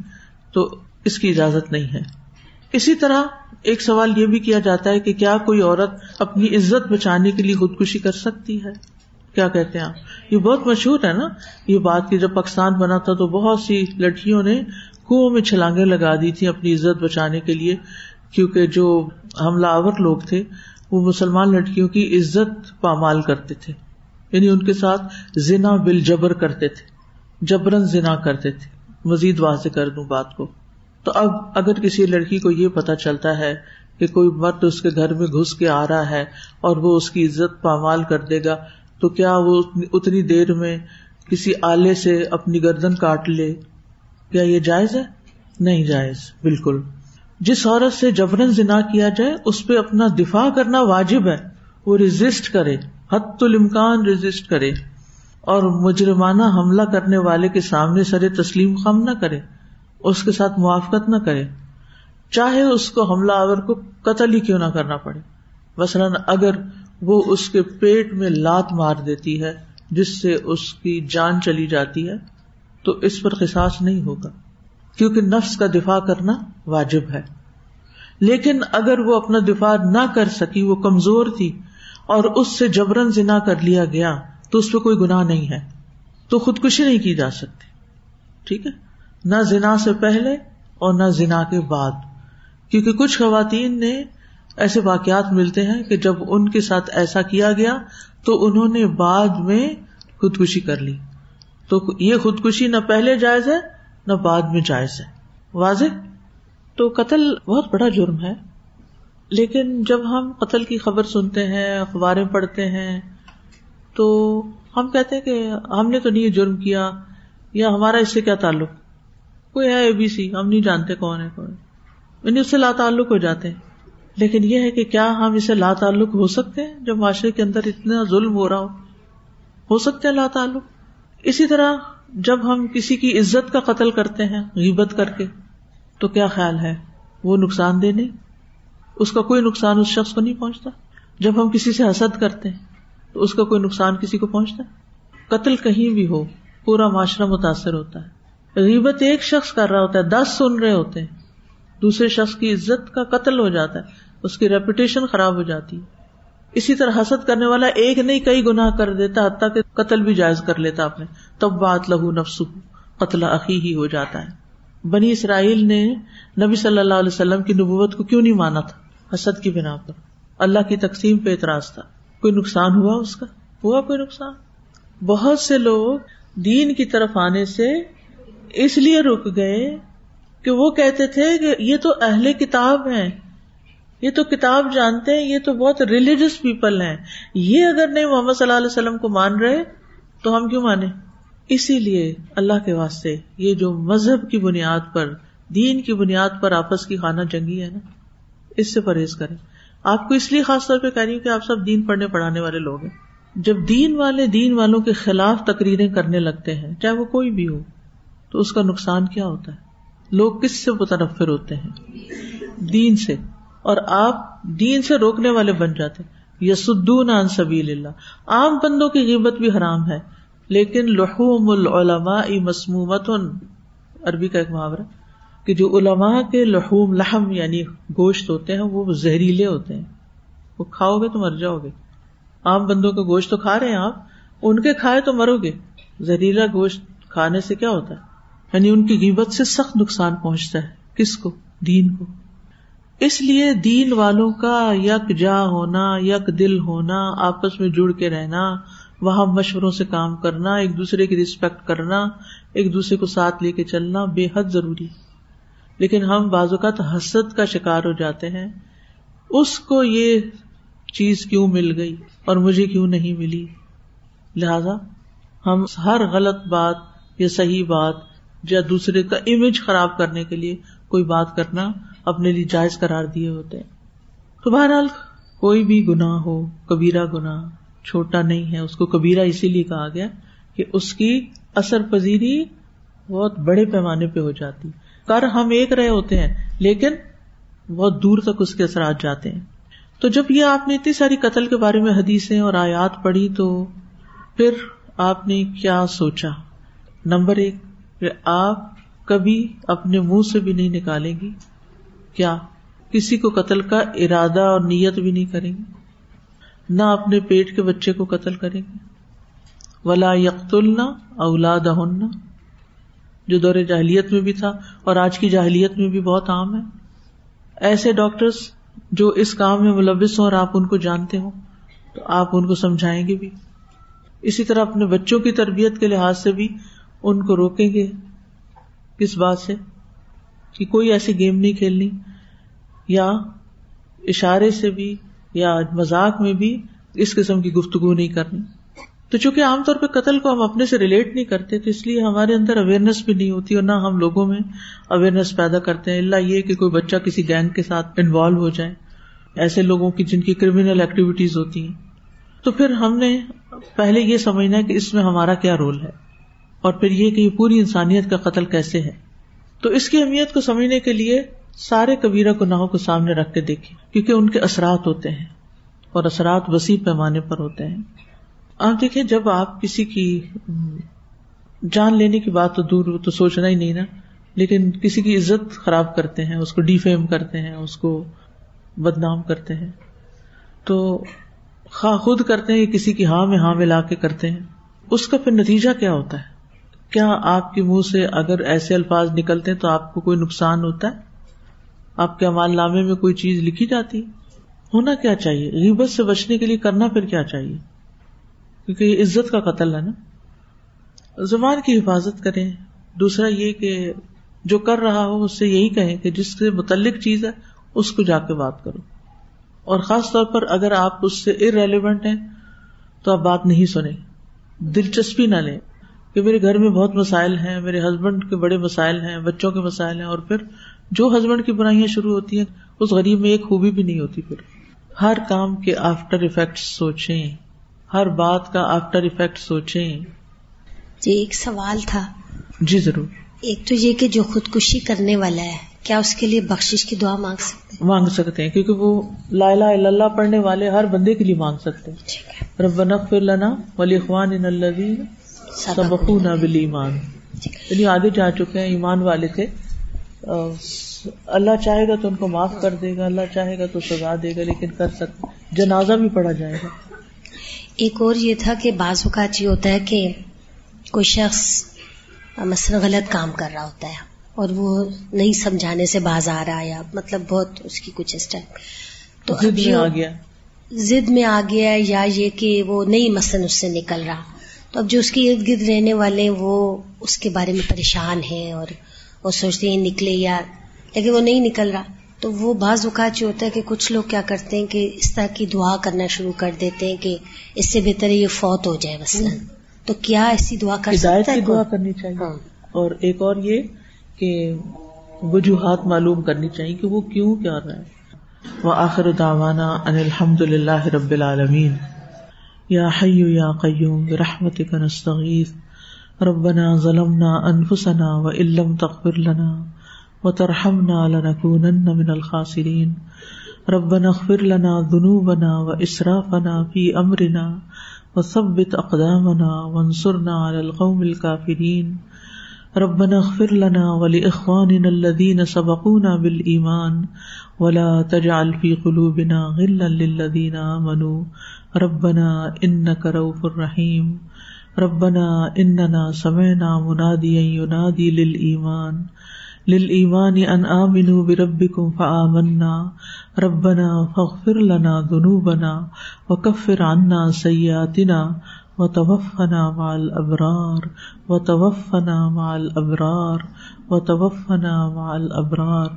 تو اس کی اجازت نہیں ہے۔ اسی طرح ایک سوال یہ بھی کیا جاتا ہے کہ کیا کوئی عورت اپنی عزت بچانے کے لیے خودکشی کر سکتی ہے؟ کیا کہتے ہیں آپ؟ یہ بہت مشہور ہے نا، یہ بات کی جب پاکستان بنا تھا تو بہت سی لڑکیوں نے کنو میں چھلانگے لگا دی تھی اپنی عزت بچانے کے لیے، کیونکہ جو حملہ آور لوگ تھے، وہ مسلمان لڑکیوں کی عزت پامال کرتے تھے۔ یعنی ان کے ساتھ زنا بل جبر کرتے تھے۔ جبرن زنا کرتے تھے۔ مزید واضح کر دوں بات کو۔ تو اب اگر کسی لڑکی کو یہ پتا چلتا ہے کہ کوئی مرد اس کے گھر میں گھس کے آ رہا ہے اور وہ اس کی عزت پامال کر دے گا، تو کیا وہ اتنی دیر میں کسی آلے سے اپنی گردن کاٹ لے؟ کیا یہ جائز ہے؟ نہیں جائز، بالکل۔ جس عورت سے جبرن زنا کیا جائے، اس پہ اپنا دفاع کرنا واجب ہے۔ وہ ریزسٹ کرے حت الامکان ریزسٹ کرے۔ اور مجرمانہ حملہ کرنے والے کے سامنے سر تسلیم خم نہ کرے۔ اس کے ساتھ موافقت نہ کرے۔ چاہے اس کو حملہ آور کو قتل ہی کیوں نہ کرنا پڑے۔ مثلاً اگر وہ اس کے پیٹ میں لات مار دیتی ہے، جس سے اس کی جان چلی جاتی ہے، تو اس پر قصاص نہیں ہوگا۔ کیونکہ نفس کا دفاع کرنا واجب ہے۔ لیکن اگر وہ اپنا دفاع نہ کر سکی، وہ کمزور تھی اور اس سے جبرن زنا کر لیا گیا، تو اس پہ کوئی گناہ نہیں ہے۔ تو خودکشی نہیں کی جا سکتی۔ ٹھیک ہے؟ نہ زنا سے پہلے اور نہ زنا کے بعد۔ کیونکہ کچھ خواتین نے ایسے واقعات ملتے ہیں کہ جب ان کے ساتھ ایسا کیا گیا تو انہوں نے بعد میں خودکشی کر لی۔ تو یہ خودکشی نہ پہلے جائز ہے، نہ بعد میں جائز ہے۔ واضح؟ تو قتل بہت بڑا جرم ہے۔ لیکن جب ہم قتل کی خبر سنتے ہیں، اخباریں پڑھتے ہیں، تو ہم کہتے ہیں کہ ہم نے تو نہیں جرم کیا، یا ہمارا اس سے کیا تعلق؟ کوئی ہے اے بی سی، ہم نہیں جانتے کون ہے، کون یعنی اس سے لا تعلق ہو جاتے ہیں۔ لیکن یہ ہے کہ کیا ہم اسے لا تعلق ہو سکتے ہیں جب معاشرے کے اندر اتنا ظلم ہو رہا ہو؟ ہو سکتے ہیں لا تعلق اسی طرح جب ہم کسی کی عزت کا قتل کرتے ہیں، غیبت کر کے، تو کیا خیال ہے؟ وہ نقصان دہ نہیں۔ اس کا کوئی نقصان اس شخص کو نہیں پہنچتا۔ جب ہم کسی سے حسد کرتے ہیں، تو اس کا کوئی نقصان کسی کو پہنچتا۔ قتل کہیں بھی ہو، پورا معاشرہ متاثر ہوتا ہے۔ غیبت ایک شخص کر رہا ہوتا ہے، دس سن رہے ہوتے ہیں۔ دوسرے شخص کی عزت کا قتل ہو جاتا ہے، اس کی ریپوٹیشن خراب ہو جاتی ہے۔ اسی طرح حسد کرنے والا ایک نہیں، کئی گنا کر دیتا، حتیٰ کہ قتل بھی جائز کر لیتا اپنے۔ تب بات لہو نفس قتل عقی ہی ہو جاتا ہے۔ بنی اسرائیل نے نبی صلی اللہ علیہ وسلم کی نبوت کو کیوں نہیں مانا تھا؟ حسد کی بنا پر۔ اللہ کی تقسیم پہ اعتراض تھا۔ کوئی نقصان ہوا اس کا؟ ہوا کوئی نقصان؟ بہت سے لوگ دین کی طرف آنے سے اس لیے رک گئے کہ وہ کہتے تھے کہ یہ تو اہل کتاب ہیں، یہ تو کتاب جانتے ہیں، یہ تو بہت ریلیجس پیپل ہیں۔ یہ اگر نہیں محمد صلی اللہ علیہ وسلم کو مان رہے تو ہم کیوں مانے اسی لیے اللہ کے واسطے یہ جو مذہب کی بنیاد پر، دین کی بنیاد پر آپس کی خانہ جنگی ہے نا، اس سے پرہیز کریں۔ آپ کو اس لیے خاص طور پہ کہہ رہی ہوں کہ آپ سب دین پڑھنے پڑھانے والے لوگ ہیں۔ جب دین والے دین والوں کے خلاف تقریریں کرنے لگتے ہیں، چاہے وہ کوئی بھی ہو تو اس کا نقصان کیا ہوتا ہے؟ لوگ کس سے متنفر ہوتے ہیں؟ دین سے۔ اور آپ دین سے روکنے والے بن جاتے یسدون عن سبیل اللہ۔ عام بندوں کی قیمت بھی حرام ہے۔ لیکن لحوم العلماء مسمومت عربی کا ایک محاورہ۔ کہ جو علماء کے لحوم، لحم یعنی گوشت ہوتے ہیں، وہ زہریلے ہوتے ہیں۔ وہ کھاؤ گے تو مر جاؤ گے۔ عام بندوں کا گوشت تو کھا رہے ہیں آپ۔ ان کے کھائے تو مرو گے۔ زہریلا گوشت کھانے سے کیا ہوتا ہے؟ یعنی ان کی قیمت سے سخت نقصان پہنچتا ہے۔ کس کو؟ دین کو۔ اس لیے دین والوں کا یک جا ہونا، یک دل ہونا، آپس میں جڑ کے رہنا، وہاں مشوروں سے کام کرنا، ایک دوسرے کی ریسپیکٹ کرنا، ایک دوسرے کو ساتھ لے کے چلنا بے حد ضروری۔ لیکن ہم بعض اوقات حسد کا شکار ہو جاتے ہیں۔ اس کو یہ چیز کیوں مل گئی اور مجھے کیوں نہیں ملی؟ لہذا ہم ہر غلط بات یا صحیح بات یا دوسرے کا امیج خراب کرنے کے لیے کوئی بات کرنا اپنے لیے جائز قرار دیے ہوتے ہیں۔ تو بہرحال کوئی بھی گنا ہو کبیرا گنا چھوٹا نہیں ہے، اس کو کبیرا اسی لیے کہا گیا کہ اس کی اثر پذیری بہت بڑے پیمانے پہ ہو جاتی۔ کر ہم ایک رہے ہوتے ہیں، لیکن بہت دور تک اس کے اثرات جاتے ہیں۔ تو جب یہ آپ نے اتنی ساری قتل کے بارے میں حدیثیں اور آیات پڑھی تو پھر آپ نے کیا سوچا؟ نمبر ایک آپ کبھی اپنے منہ سے بھی نہیں نکالیں گی؟ کیا کسی کو قتل کا ارادہ اور نیت بھی نہیں کریں گے نہ اپنے پیٹ کے بچے کو قتل کریں گے ولا یقتلنا اولاد جو دور جاہلیت میں بھی تھا اور آج کی جاہلیت میں بھی بہت عام ہے۔ ایسے ڈاکٹرس جو اس کام میں ملوث ہوں اور آپ ان کو جانتے ہوں، تو آپ ان کو سمجھائیں گے بھی۔ اسی طرح اپنے بچوں کی تربیت کے لحاظ سے بھی ان کو روکیں گے کس بات سے؟ کہ کوئی ایسی گیم نہیں کھیلنی، یا اشارے سے بھی، یا مذاق میں بھی اس قسم کی گفتگو نہیں کرنی۔ تو چونکہ عام طور پہ قتل کو ہم اپنے سے ریلیٹ نہیں کرتے، تو اس لیے ہمارے اندر اویئرنیس بھی نہیں ہوتی اور نہ ہم لوگوں میں اویئرنیس پیدا کرتے ہیں۔ اللہ یہ کہ کوئی بچہ کسی گینگ کے ساتھ انوالو ہو جائے۔ ایسے لوگوں کی جن کی کریمنل ایکٹیویٹیز ہوتی ہیں۔ تو پھر ہم نے پہلے یہ سمجھنا ہے کہ اس میں ہمارا کیا رول ہے۔ اور پھر یہ کہ یہ پوری انسانیت کا قتل کیسے ہے؟ تو اس کی اہمیت کو سمجھنے کے لیے سارے کبیرہ گناہوں کو سامنے رکھ کے دیکھیں، کیونکہ ان کے اثرات ہوتے ہیں اور اثرات وسیع پیمانے پر ہوتے ہیں۔ آپ دیکھیں، جب آپ کسی کی جان لینے کی بات تو دور، تو سوچنا ہی نہیں نا۔ لیکن کسی کی عزت خراب کرتے ہیں، اس کو ڈیفیم کرتے ہیں، اس کو بدنام کرتے ہیں۔ تو خواہ خود کرتے ہیں کسی کی ہاں میں ہاں ملا کے کرتے ہیں۔ اس کا پھر نتیجہ کیا ہوتا ہے؟ کیا آپ کے منہ سے اگر ایسے الفاظ نکلتے ہیں تو آپ کو کوئی نقصان ہوتا ہے؟ آپ کے امال نامے میں کوئی چیز لکھی جاتی؟ ہونا کیا چاہیے؟ غیبت سے بچنے کے لیے کرنا پھر کیا چاہیے؟ کیونکہ یہ عزت کا قتل ہے نا۔ زبان کی حفاظت کریں۔ دوسرا یہ کہ جو کر رہا ہو، اس سے یہی کہیں کہ جس سے متعلق چیز ہے، اس کو جا کے بات کرو۔ اور خاص طور پر اگر آپ اس سے ارریلیونٹ ہیں، تو آپ بات نہیں سنیں۔ دلچسپی نہ لیں۔ کہ میرے گھر میں بہت مسائل ہیں میرے ہسبینڈ کے بڑے مسائل ہیں بچوں کے مسائل ہیں اور پھر جو ہسبینڈ کی برائیاں شروع ہوتی ہیں اس غریب میں ایک خوبی بھی نہیں ہوتی پھر۔ ہر کام کے آفٹر افیکٹ سوچیں۔ ہر بات کا آفٹر افیکٹ سوچیں۔ جی ایک سوال تھا۔ جی ضرور۔ ایک تو یہ کہ جو خودکشی کرنے والا ہے کیا اس کے لیے بخش کی دعا مانگ سکتے مانگ سکتے ہیں کیونکہ وہ لا الہ الا اللہ پڑھنے والے ہر بندے کے لیے مانگ سکتے ہیں۔ ربنا اغفر لنا ولاخوان سبقونا بالایمان۔ یعنی آگے جا چکے ہیں ایمان والے تھے۔ اللہ چاہے گا تو ان کو معاف کر دے گا اللہ چاہے گا تو سزا دے گا لیکن کر سکتے جنازہ بھی پڑھا جائے گا۔ ایک اور یہ تھا کہ بعض اوقات یہ ہوتا ہے کہ کوئی شخص مثلا غلط کام کر رہا ہوتا ہے اور وہ نہیں سمجھانے سے باز آ رہا ہے یا مطلب بہت اس کی کچھ اس ٹائم تو ضد میں آ گیا۔ ضد میں آ گیا یا یہ کہ وہ نہیں مثلاً اس سے نکل رہا۔ تو اب جو اس کے ارد گرد رہنے والے ہیں وہ اس کے بارے میں پریشان ہیں اور وہ سوچتے ہیں نکلے یا لیکن وہ نہیں نکل رہا۔ تو وہ بعض اوقات یہ ہوتا ہے کہ کچھ لوگ کیا کرتے ہیں کہ اس طرح کی دعا کرنا شروع کر دیتے ہیں کہ اس سے بہتر ہے یہ فوت ہو جائے مثلاً۔ تو کیا ایسی دعا کر سکتا ہے دعا؟ کرنی چاہیے۔ ہاں۔ اور ایک اور یہ کہ وجوہات معلوم کرنی چاہیے کہ وہ کیوں کیا رہا ہے۔ وہ آخر داوانا ان الحمد للہ رب العالمین۔ یا حی یا قیوم برحمتک نستغیث ربنا ظلمنا انفسنا وان لم تغفر لنا وترحمنا لنكونن من الخاسرین ربنا اغفر لنا ذنوبنا واسرافنا في امرنا وثبت اقدامنا وانصرنا على القوم الكافرين. ربنا اغفر لنا ولإخواننا الذين سبقونا بالإيمان ولا تجعل في قلوبنا غلا للذين آمنوا. ربنا إنك رؤوف رحيم ربنا إننا سمعنا مناديا ينادي للإيمان للإيمان أن آمنوا بربكم فآمنا، ربنا فاغفر لنا ذنوبنا وكفر عنا سيئاتنا وتوفنا مع الأبرار وتوفنا مع الأبرار وتوفنا مع الأبرار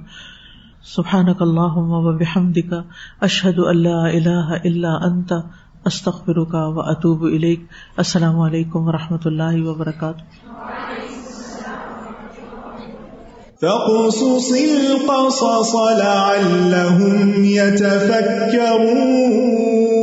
سبحانك اللهم وبحمدك أشهد أن لا إله استخبر کا و اطوب علیک السلام علیکم و رحمۃ اللہ وبرکاتہ۔ فاقصص القصص لعلهم يتفكرون